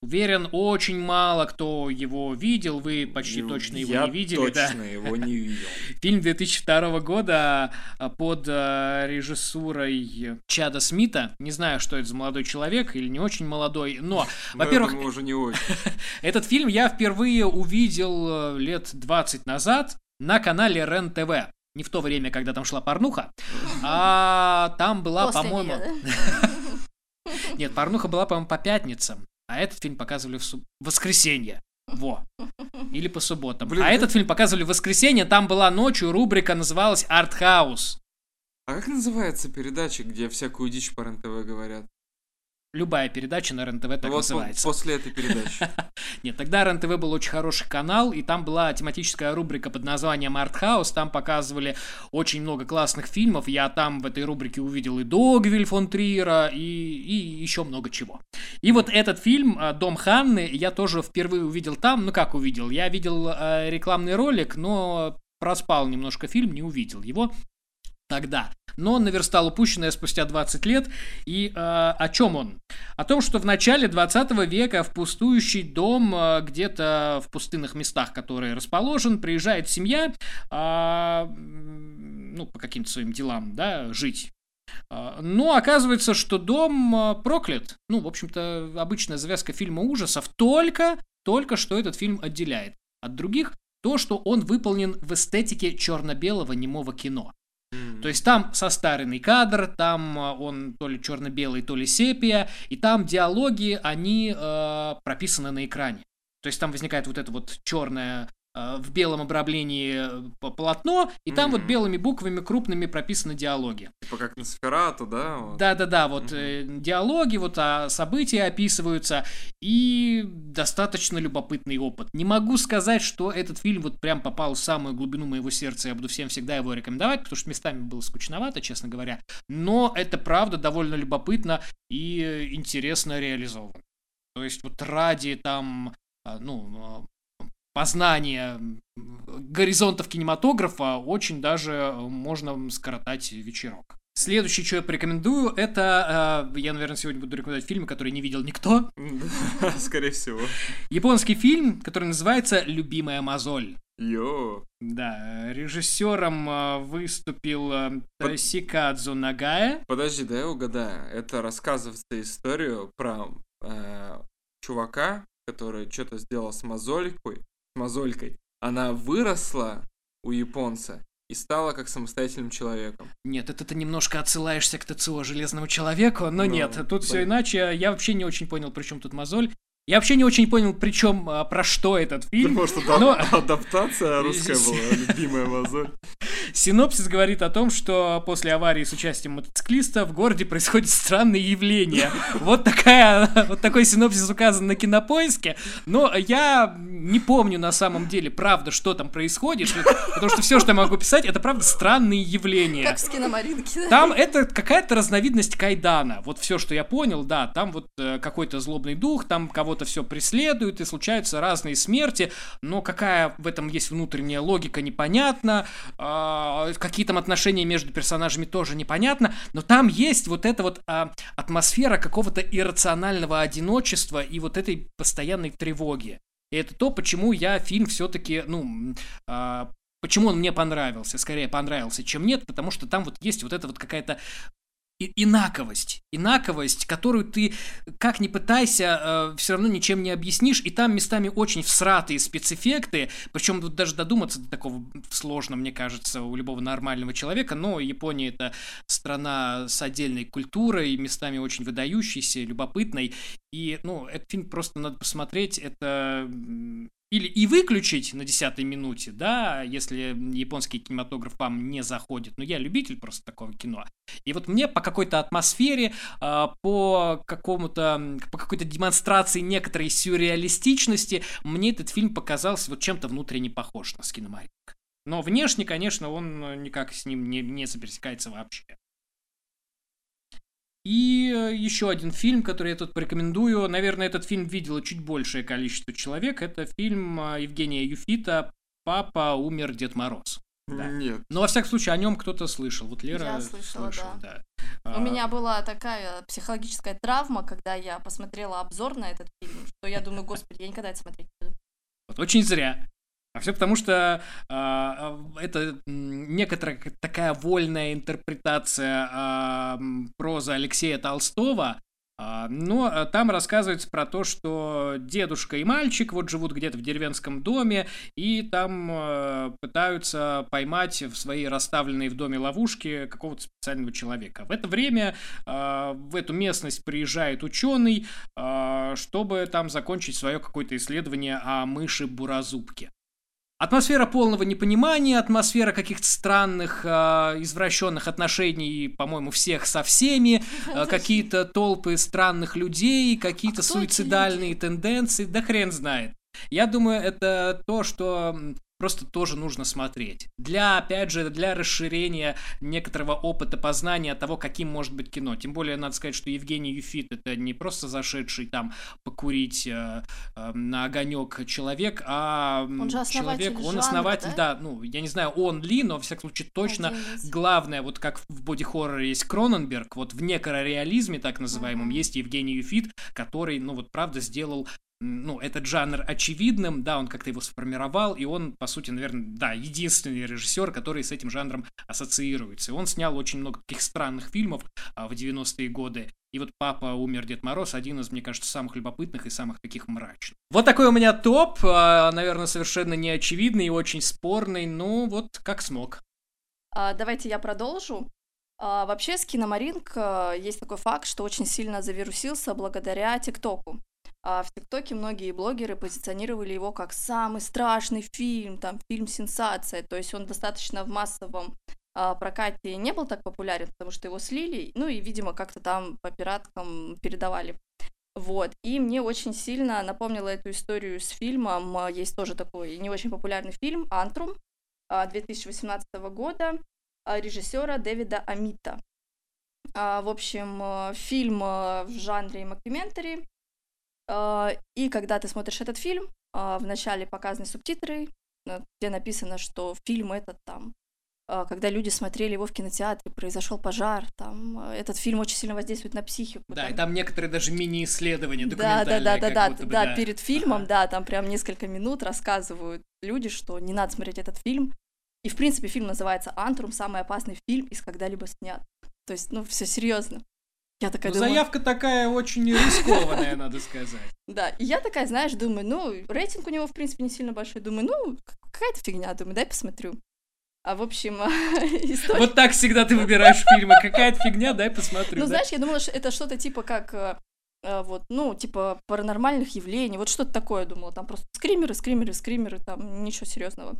Уверен, очень мало кто его видел, вы почти Ну, точно его я не видели, да. точно его не видел. <laughs> Фильм 2002 года а, под а, режиссурой Чада Смита. Не знаю, что это за молодой человек или не очень молодой, но, <laughs> Но во-первых, уже не <laughs> очень. этот фильм я впервые увидел э, лет 20 назад на канале РЕН-ТВ. Не в то время, когда там шла порнуха, а там была, После по-моему... <laughs> Нет, порнуха была, по-моему, по пятницам, а этот фильм показывали в воскресенье. Во. Или по субботам. Блин, а этот фильм показывали в воскресенье, там была ночью, рубрика называлась «Артхаус». А как называется передача, где всякую дичь по РЕН-ТВ говорят? Любая передача на РЕН-ТВ так Ну, вот называется. после этой передачи. <laughs> Нет, тогда РЕН-ТВ был очень хороший канал, и там была тематическая рубрика под названием «Артхаус». Там показывали очень много классных фильмов. Я там в этой рубрике увидел и Догвиль фон Триера, и, и еще много чего. И вот этот фильм а, «Дом Ханны» я тоже впервые увидел там. Ну, как увидел? Я видел э, рекламный ролик, но проспал немножко фильм, не увидел его тогда. Но наверстал упущенное спустя 20 лет. И э, о чем он? О том, что в начале 20 века в пустующий дом э, где-то в пустынных местах, которые расположен, приезжает семья, м, ну, по каким-то своим делам, да, жить. А, Но оказывается, что дом а, проклят. Ну, в общем-то, обычная завязка фильма ужасов. Только, только что этот фильм отделяет от других то, что он выполнен в эстетике черно-белого немого кино. То есть там состаренный кадр, там а, он то ли черно-белый, то ли сепия, и там диалоги, они э, прописаны на экране. То есть там возникает вот это вот черное э, в белом обрамлении э, полотно, и там вот Мгм. белыми буквами крупными прописаны диалоги. Типа как на Сферату, да? вот? Да-да-да, вот э, диалоги, вот а, события описываются, и достаточно любопытный опыт. Не могу сказать, что этот фильм вот прям попал в самую глубину моего сердца, я буду всем всегда его рекомендовать, потому что местами было скучновато, честно говоря, но это правда довольно любопытно и э, интересно реализовано. То есть вот ради там, ну, познания горизонтов кинематографа очень даже э, можно скоротать вечерок. Следующее, что я порекомендую, это, э, я, наверное, сегодня буду рекомендовать фильмы, которые не видел никто. <laughs> Скорее всего. Японский фильм, который называется «Любимая мозоль». Йо. Да, режиссером э, выступил э, Под- Тосикадзу Нагая. Подожди, да я угадаю. Это рассказывается историю про э, чувака, который что-то сделал с мозолькой, мозолькой. Она выросла у японца и стала как самостоятельным человеком. Нет, это ты немножко отсылаешься к ТЦО Железному Человеку, но Ну, нет, тут все иначе. Я вообще не очень понял, при чем тут мозоль. Я вообще не очень понял, причем про что этот фильм. Может, Но- адаптация <laughs> русская была, любимая мозоль. Синопсис говорит о том, что после аварии с участием мотоциклиста в городе происходят странные явления. Вот такая, вот такой синопсис указан на кинопоиске. Но я не помню на самом деле, правда, что там происходит, потому что все, что я могу писать, это правда странные явления. Как с киномаринки. Там это какая-то разновидность кайдана. Вот все, что я понял, да, там вот э, какой-то злобный дух, там кого-то все преследует, и случаются разные смерти, но какая в этом есть внутренняя логика, непонятно. А, какие там отношения между персонажами тоже непонятно, но там есть вот эта вот а, атмосфера какого-то иррационального одиночества и вот этой постоянной тревоги. И это то, почему я фильм все-таки, ну, а, почему он мне понравился, скорее понравился, чем нет, потому что там вот есть вот эта вот какая-то и- инаковость, инаковость, которую ты как ни пытайся, все равно ничем не объяснишь, и там местами очень всратые спецэффекты, причем тут даже додуматься до такого сложно, мне кажется, у любого нормального человека, но Япония это страна с отдельной культурой, местами очень выдающейся, любопытной, и, ну, этот фильм просто надо посмотреть, это или и выключить на десятой минуте, да, если японский кинематограф вам не заходит. Но я любитель просто такого кино. И вот мне по какой-то атмосфере, а, по какому-то, по какой-то демонстрации некоторой сюрреалистичности, мне этот фильм показался вот чем-то внутренне похож на Скиномарик. Но внешне, конечно, он никак с ним не, не сопересекается вообще. И э, еще один фильм, который я тут порекомендую. Наверное, этот фильм видело чуть большее количество человек. Это фильм э, Евгения Юфита «Папа умер Дед Мороз». Да. Нет. Но, во всяком случае, о нем кто-то слышал. Вот Лера Я слышала, слышал, да. У А, меня была такая психологическая травма, когда я посмотрела обзор на этот фильм, что я думаю, господи, я никогда это смотреть не буду. Вот очень зря. А все потому, что а, это некоторая такая вольная интерпретация м, прозы Алексея Толстого, но там рассказывается про то, что дедушка и мальчик вот живут где-то в деревенском доме, и там пытаются поймать в свои расставленные в доме ловушки какого-то специального человека. В это время в эту местность приезжает ученый, чтобы там закончить свое какое-то исследование о мыши Буразубке. Атмосфера полного непонимания, атмосфера каких-то странных, а, извращенных отношений, по-моему, всех со всеми, а, какие-то толпы странных людей, какие-то А суицидальные тенденции, да хрен знает. Я думаю, это то, что просто тоже нужно смотреть. Для, опять же, для расширения некоторого опыта познания того, каким может быть кино. Тем более, надо сказать, что Евгений Юфит это не просто зашедший там покурить э, э, на огонек человек, а Он же человек, он жанра, основатель, да? да, ну, я не знаю, он ли, но, во всяком случае, точно Один главное, вот как в боди-хорроре есть Кроненберг, вот в некрореализме, так называемом, Мгм. есть Евгений Юфит, который, ну, вот правда сделал ну, этот жанр очевидным, да, он как-то его сформировал, и он, по сути, наверное, да, единственный режиссер, который с этим жанром ассоциируется. И он снял очень много таких странных фильмов а, в 90-е годы. И вот «Папа умер, Дед Мороз» один из, мне кажется, самых любопытных и самых таких мрачных. Вот такой у меня топ, а, наверное, совершенно неочевидный и очень спорный, ну, вот как смог. А, давайте я продолжу. А, вообще, с Киномаринг а, есть такой факт, что очень сильно завирусился благодаря ТикТоку. А, в ТикТоке многие блогеры позиционировали его как самый страшный фильм, там, фильм-сенсация. То есть он достаточно в массовом а, прокате не был так популярен, потому что его слили, ну и, видимо, как-то там по пираткам передавали. Вот, и мне очень сильно напомнило эту историю с фильмом, есть тоже такой не очень популярный фильм «Антрум» а, 2018 года, а, режиссера Дэвида Амита. В общем, э, фильм э, в жанре мокюментари. А, И когда ты смотришь этот фильм, а, вначале показаны субтитры, где написано, что фильм этот там а, когда люди смотрели его в кинотеатре, произошел пожар, там этот фильм очень сильно воздействует на психику. Да, там... и там некоторые даже мини-исследования Да, да, документальные. да, да, как да, будто бы, да, перед фильмом, Ага. да, там прям несколько минут рассказывают люди, что не надо смотреть этот фильм. И, в принципе, фильм называется «Антрум», самый опасный фильм из когда-либо снят. То есть, ну, все серьезно. Я такая Ну, думаю... заявка такая очень рискованная, <laughs> надо сказать. Да, и я такая, знаешь, думаю, ну, рейтинг у него, в принципе, не сильно большой. Думаю, ну, какая-то фигня, думаю, дай посмотрю. А в общем, <laughs> история... Вот так всегда ты выбираешь фильмы. Какая-то фигня, дай посмотрю. Ну, да? знаешь, я думала, что это что-то типа как э, э, вот, ну, типа паранормальных явлений, вот что-то такое думала, там просто скримеры, скримеры, скримеры, там ничего серьезного.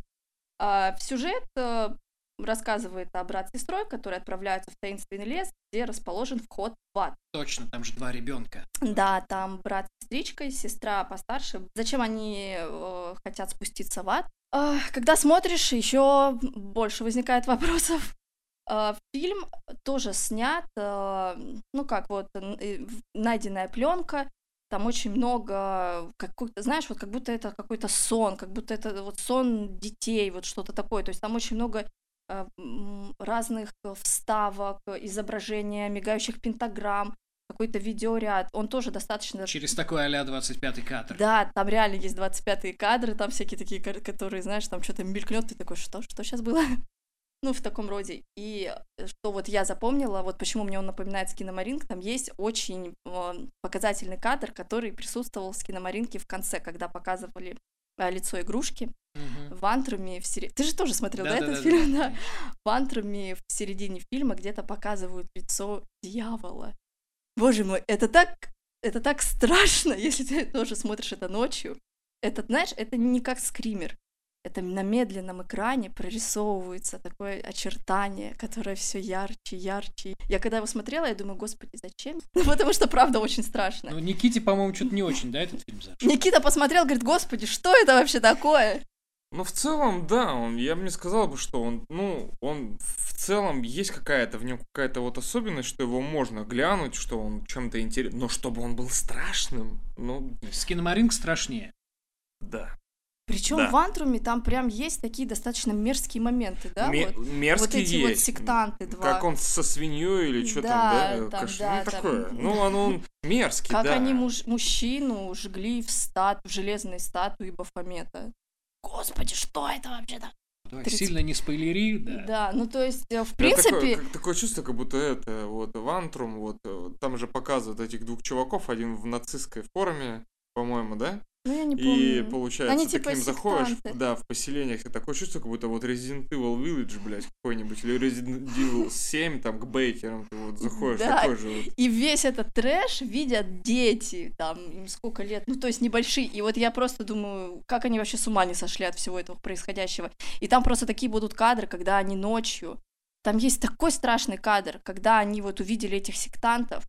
А, сюжет э, рассказывает о братце и сестрой, которые отправляются в таинственный лес, где расположен вход в ад. Точно, там же два ребенка. Да, там брат с сестричкой, сестра постарше. Зачем они э, хотят спуститься в ад? А, когда смотришь, еще больше возникает вопросов. А, фильм тоже снят, а, ну как вот э, найденная пленка. Там очень много, какой-то, знаешь, вот как будто это какой-то сон, как будто это вот сон детей, вот что-то такое. То есть там очень много разных э, вставок, э, изображения мигающих пентаграмм, какой-то видеоряд. Он тоже достаточно... Через такой а-ля 25-й кадр. Да, там реально есть 25-е кадры, там всякие такие, ко- которые, знаешь, там что-то мелькнет, ты такой, что, что сейчас было? <laughs> Ну, в таком роде. И э, что вот я запомнила, вот почему мне он напоминает Скиномаринг, там есть очень э, показательный кадр, который присутствовал в Скиномаринке в конце, когда показывали э, лицо игрушки Мгм. в антруме в середине... Ты же тоже смотрел, да, этот Да-да-да-да, фильм? Да. конечно. В антруме в середине фильма где-то показывают лицо дьявола. Боже мой, это так... Это так страшно, <laughs> если ты тоже смотришь это ночью. Это, знаешь, это не как скример. Это на медленном экране прорисовывается такое очертание, которое все ярче, ярче. Я когда его смотрела, я думаю, господи, зачем? <laughs> Ну, потому что правда очень страшно. Ну, Никите, по-моему, что-то не очень, да, этот фильм зашел? Никита посмотрел, говорит, господи, что это вообще такое? Ну, в целом, да, он, я бы не сказал бы, что он, ну, он в целом есть какая-то в нем какая-то вот особенность, что его можно глянуть, что он чем-то интересен, но чтобы он был страшным, ну, Скиномаринг страшнее. да. Причем Да. в Антруме там прям есть такие достаточно мерзкие моменты, да? Ме- вот? мерзкие вот эти вот есть. сектанты два. Как он со свиньей или что Да, там, да? там, Кош- да, ну, там, такое. Ну, он, он <laughs> мерзкий, Как да. они муж- мужчину жгли в, стат... в железной статуе Бафомета. Господи, что это вообще так? Давай, 30. сильно не спойлери, да. Да, ну то есть, э, в Да, принципе... такое, как- такое чувство, как будто это, вот, в Антрум, вот, э, там же показывают этих двух чуваков, один в нацистской форме, по-моему, да? Ну, я не И помню. получается, Они ты типа к ним заходишь, сектанты. да, в поселениях, и такое чувство, как будто вот Resident Evil Village, блядь, какой-нибудь, или Resident Evil <laughs> 7, там, к Бейкерам, ты вот заходишь, Да, такой же вот. И весь этот трэш видят дети, там, им сколько лет, ну, то есть небольшие. И вот я просто думаю, как они вообще с ума не сошли от всего этого происходящего. И там просто такие будут кадры, когда они ночью. Там есть такой страшный кадр, когда они вот увидели этих сектантов,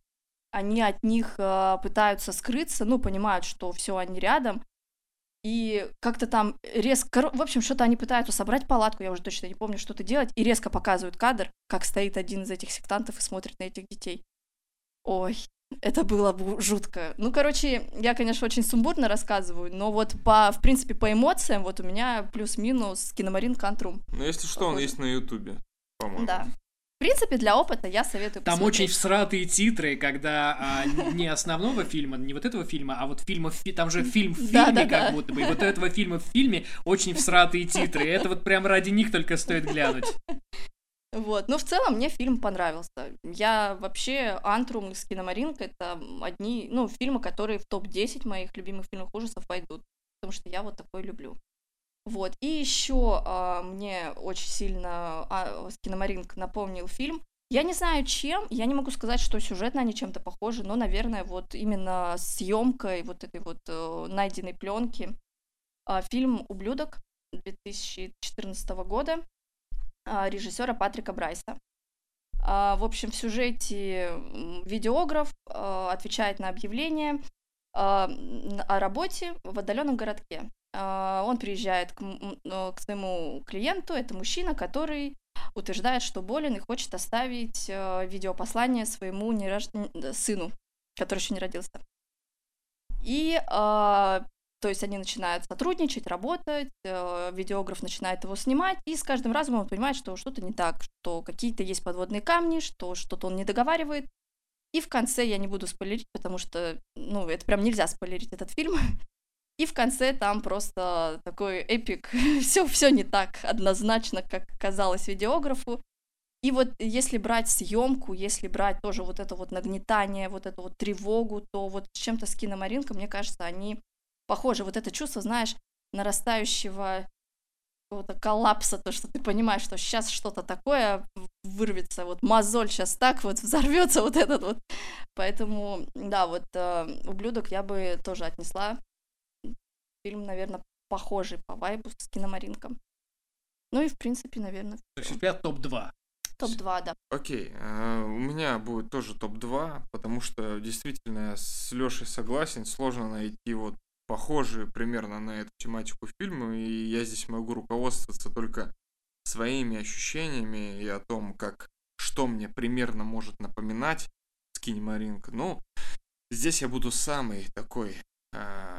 они от них э, пытаются скрыться, ну, понимают, что все, они рядом, и как-то там резко, в общем, что-то они пытаются собрать палатку, я уже точно не помню, что-то делать, и резко показывают кадр, как стоит один из этих сектантов и смотрит на этих детей. Ой, это было бы жутко. Ну, короче, я, конечно, очень сумбурно рассказываю, но вот по, в принципе, по эмоциям, вот у меня плюс-минус киномарин Кантрум. Ну, если что, он Похоже. есть на Ютубе, по-моему. Да. В принципе, для опыта я советую Там очень посмотреть. всратые титры, когда а, не основного фильма, не вот этого фильма, а вот фильма, фи- там же фильм в Да, фильме да, да. как будто бы, и вот этого фильма в фильме очень всратые титры, и это вот прям ради них только стоит глянуть. Вот, но в целом мне фильм понравился. Я вообще Антрум с Киномаринк это одни, ну, фильмы, которые в топ-10 моих любимых фильмов ужасов войдут, потому что я вот такой люблю. Вот, и еще мне очень сильно а, Киномаринк напомнил фильм. Я не знаю чем, я не могу сказать, что сюжетно они чем-то похожи, но, наверное, вот именно съемкой вот этой вот э, найденной пленки. А, фильм «Ублюдок» 2014 года а, режиссера Патрика Брайса. А, В общем, в сюжете видеограф а, отвечает на объявление а, о работе в отдаленном городке. А, Он приезжает к, м, к своему клиенту, это мужчина, который утверждает, что болен и хочет оставить э, видеопослание своему нерож- сыну, который еще не родился. И а, То есть они начинают сотрудничать, работать, видеограф начинает его снимать, и с каждым разом он понимает, что что-то не так, что какие-то есть подводные камни, что что-то он не договаривает. И в конце я не буду спойлерить, потому что, ну, это прям нельзя спойлерить этот фильм. <laughs> И в конце там просто такой эпик, <laughs> все, все не так однозначно, как казалось видеографу. И вот если брать съемку, если брать тоже вот это вот нагнетание, вот эту вот тревогу, то вот с чем-то с киномаринкой, мне кажется, они похожи. Вот это чувство, знаешь, нарастающего какого-то коллапса, то, что ты понимаешь, что сейчас что-то такое вырвется, вот мозоль сейчас так вот взорвется вот этот вот. Поэтому, да, вот э, «Ублюдок» я бы тоже отнесла. Фильм, наверное, похожий по вайбу с «Киномаринком». Ну и, в принципе, наверное... То есть у тебя топ-2. Топ-2, да. Окей, э, у меня будет тоже топ-2, потому что действительно я с Лешей согласен, сложно найти вот похожие примерно на эту тематику фильмы, и я здесь могу руководствоваться только своими ощущениями и о том, как что мне примерно может напоминать Скинемаринг. Ну, здесь я буду самый такой э, э,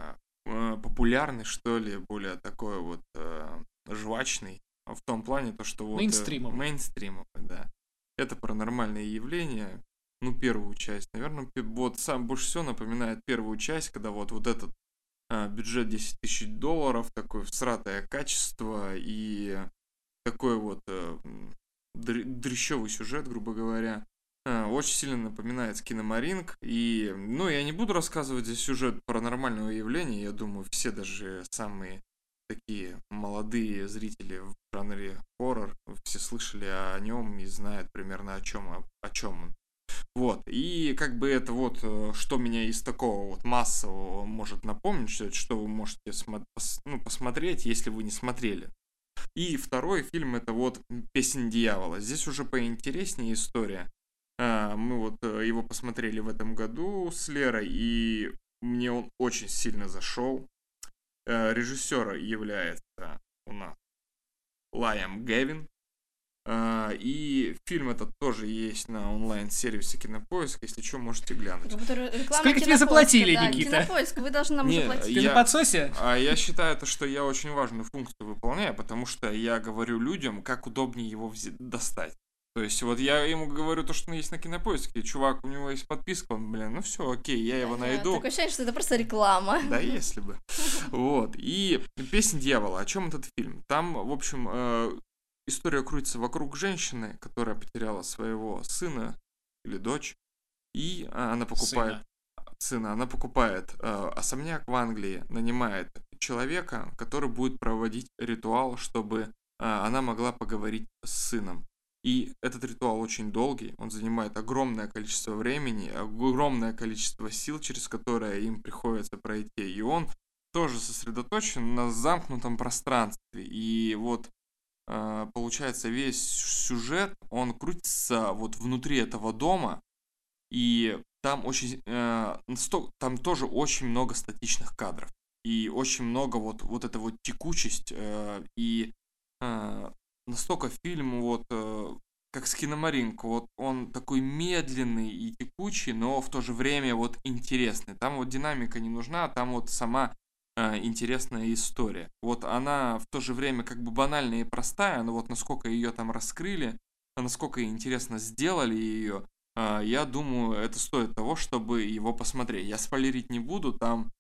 популярный, что ли, более такой вот э, жвачный, в том плане, то, что вот... Мейнстримовый. Э, мейнстримовый, да. Это паранормальные явления, ну, первую часть. Наверное, вот сам больше всего напоминает первую часть, когда вот, вот этот а, бюджет 10 тысяч долларов, такое всратое качество и такой вот э, дрещевый сюжет, грубо говоря. А, очень сильно напоминает Скиномаринг. И, ну, я не буду рассказывать здесь сюжет паранормального явления. Я думаю, все даже самые такие молодые зрители в жанре хоррор, все слышали о нем и знают примерно о чем, о, о чем он. Вот, и как бы это вот, э, что меня из такого вот массового может напомнить, что, что вы можете смо- пос- ну, посмотреть, если вы не смотрели. И второй фильм это вот «Песнь дьявола». Здесь уже поинтереснее история. А, мы вот э, его посмотрели в этом году с Лерой, и мне он очень сильно зашел. А, режиссер является у нас Лайам Гевин. А, и фильм этот тоже есть на онлайн-сервисе Кинопоиск. Если что, можете глянуть. Сколько тебе заплатили, да, Никита? Кинопоиск, вы должны нам Не, уже платить. Ты Я- на подсосе? А я считаю, то, что я очень важную функцию выполняю, потому что я говорю людям, как удобнее его достать. То есть вот я ему говорю то, что есть на кинопоиске, чувак, у него есть подписка, он, блин, ну все, окей, я его найду. Такое ощущение, что это просто реклама. Да, если бы. <laughs> Вот. И «Песнь дьявола». О чем этот фильм? Там, в общем, э, история крутится вокруг женщины, которая потеряла своего сына или дочь. И она покупает Сына. сына, она покупает э, особняк в Англии, нанимает человека, который будет проводить ритуал, чтобы э, она могла поговорить с сыном. И этот ритуал очень долгий, он занимает огромное количество времени, огромное количество сил, через которое им приходится пройти. И он тоже сосредоточен на замкнутом пространстве. И вот э, получается весь сюжет, он крутится вот внутри этого дома, и там очень, э, там тоже очень много статичных кадров. И очень много вот, вот эта вот текучесть. э, и настолько фильм вот э, как Скиномаринг, вот он такой медленный и текучий, но в то же время вот интересный. Там вот динамика не нужна, а там вот сама э, интересная история. Вот она в то же время как бы банальная и простая, но вот насколько ее там раскрыли, насколько интересно сделали ее, э, я думаю, это стоит того, чтобы его посмотреть. Я спойлерить не буду, там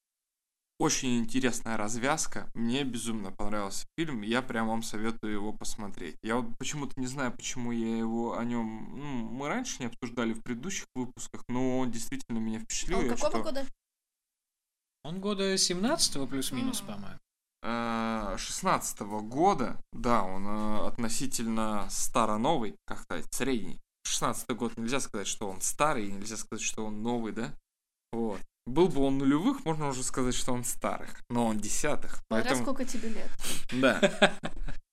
очень интересная развязка. Мне безумно понравился фильм. Я прям вам советую его посмотреть. Я вот почему-то не знаю, почему я его о нем... Ну, мы раньше не обсуждали в предыдущих выпусках, но он действительно меня впечатлил. Он какого что- года? Он года 17 плюс-минус, М. по-моему. э, 16 года, да, он э, относительно старо-новый, как сказать, средний. 16 год нельзя сказать, что он старый, нельзя сказать, что он новый, да? Вот. Был бы он нулевых, можно уже сказать, что он старых, но он десятых. Поэтому, сколько тебе лет. да.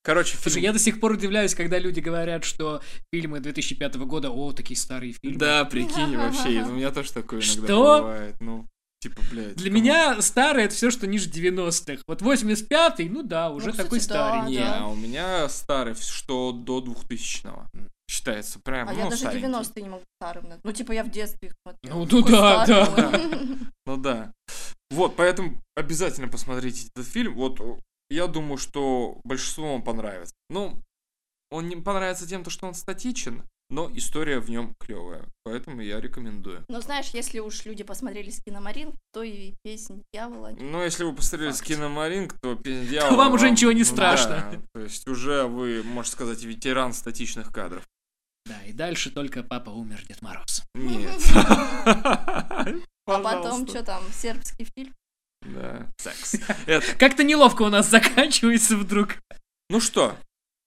Короче, Слушай, фильм- я до сих пор удивляюсь, когда люди говорят, что фильмы 2005 года, о, такие старые фильмы. Да, прикинь, вообще, у меня тоже такое иногда бывает. Ну, типа, блядь. Для кому- меня старый это все, что ниже 90-х. Вот 85-й, ну да, уже кстати, такой да. Не, да. а у меня старый, что до 2000-го. Считается прям, А ну, я даже старенький. 90-е не могу старым. Ну, типа, я в детстве их смотрела. Ну, ну да, старый да. он. <laughs> Ну да. Вот, поэтому обязательно посмотрите этот фильм. Вот я думаю, что большинству вам понравится. Ну, он не понравится тем, что он статичен, но история в нем клевая, поэтому я рекомендую. Ну, знаешь, если уж люди посмотрели с киномарин, то и песнь дьявола. Ну, если вы посмотрели с киномаринг, то песнь <laughs> дьявола... То вам уже ничего не страшно. Да, то есть уже вы, можно сказать, ветеран статичных кадров. Да, и дальше только папа умер, Дед Мороз. Нет. <laughs> А потом что там, сербский фильм? Да. Секс. <laughs> Как-то неловко у нас заканчивается вдруг. Ну что,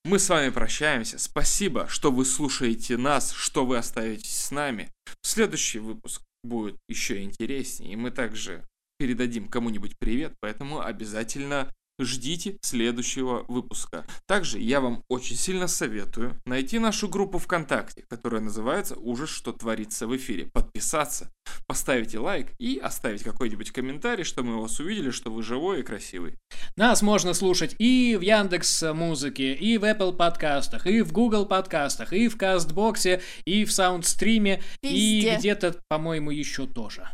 мы с вами прощаемся. Спасибо, что вы слушаете нас, что вы остаетесь с нами. Следующий выпуск будет еще интереснее, и мы также передадим кому-нибудь привет, поэтому обязательно ждите следующего выпуска. Также я вам очень сильно советую найти нашу группу ВКонтакте, которая называется «Ужас, что творится в эфире». Подписаться, поставить лайк и оставить какой-нибудь комментарий, что мы вас увидели, что вы живой и красивый. Нас можно слушать и в Яндекс Музыке, и в Apple подкастах, и в Google подкастах, и в Кастбоксе, и в Саундстриме, и где-то, по-моему, еще тоже.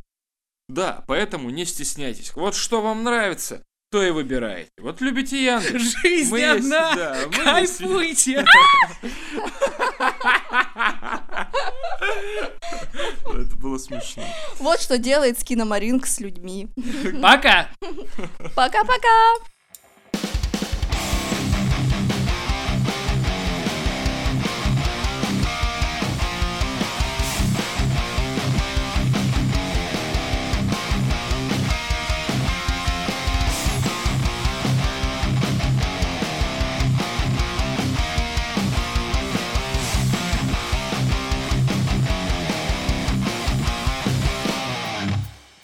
Да, поэтому не стесняйтесь. Вот что вам нравится, то и выбираете. Вот любите Яндекс. Жизнь мы одна, есть, да, кайфуйте. <laughs> Это было смешно. Вот что делает Скиномаринг с людьми. Пока. Пока-пока.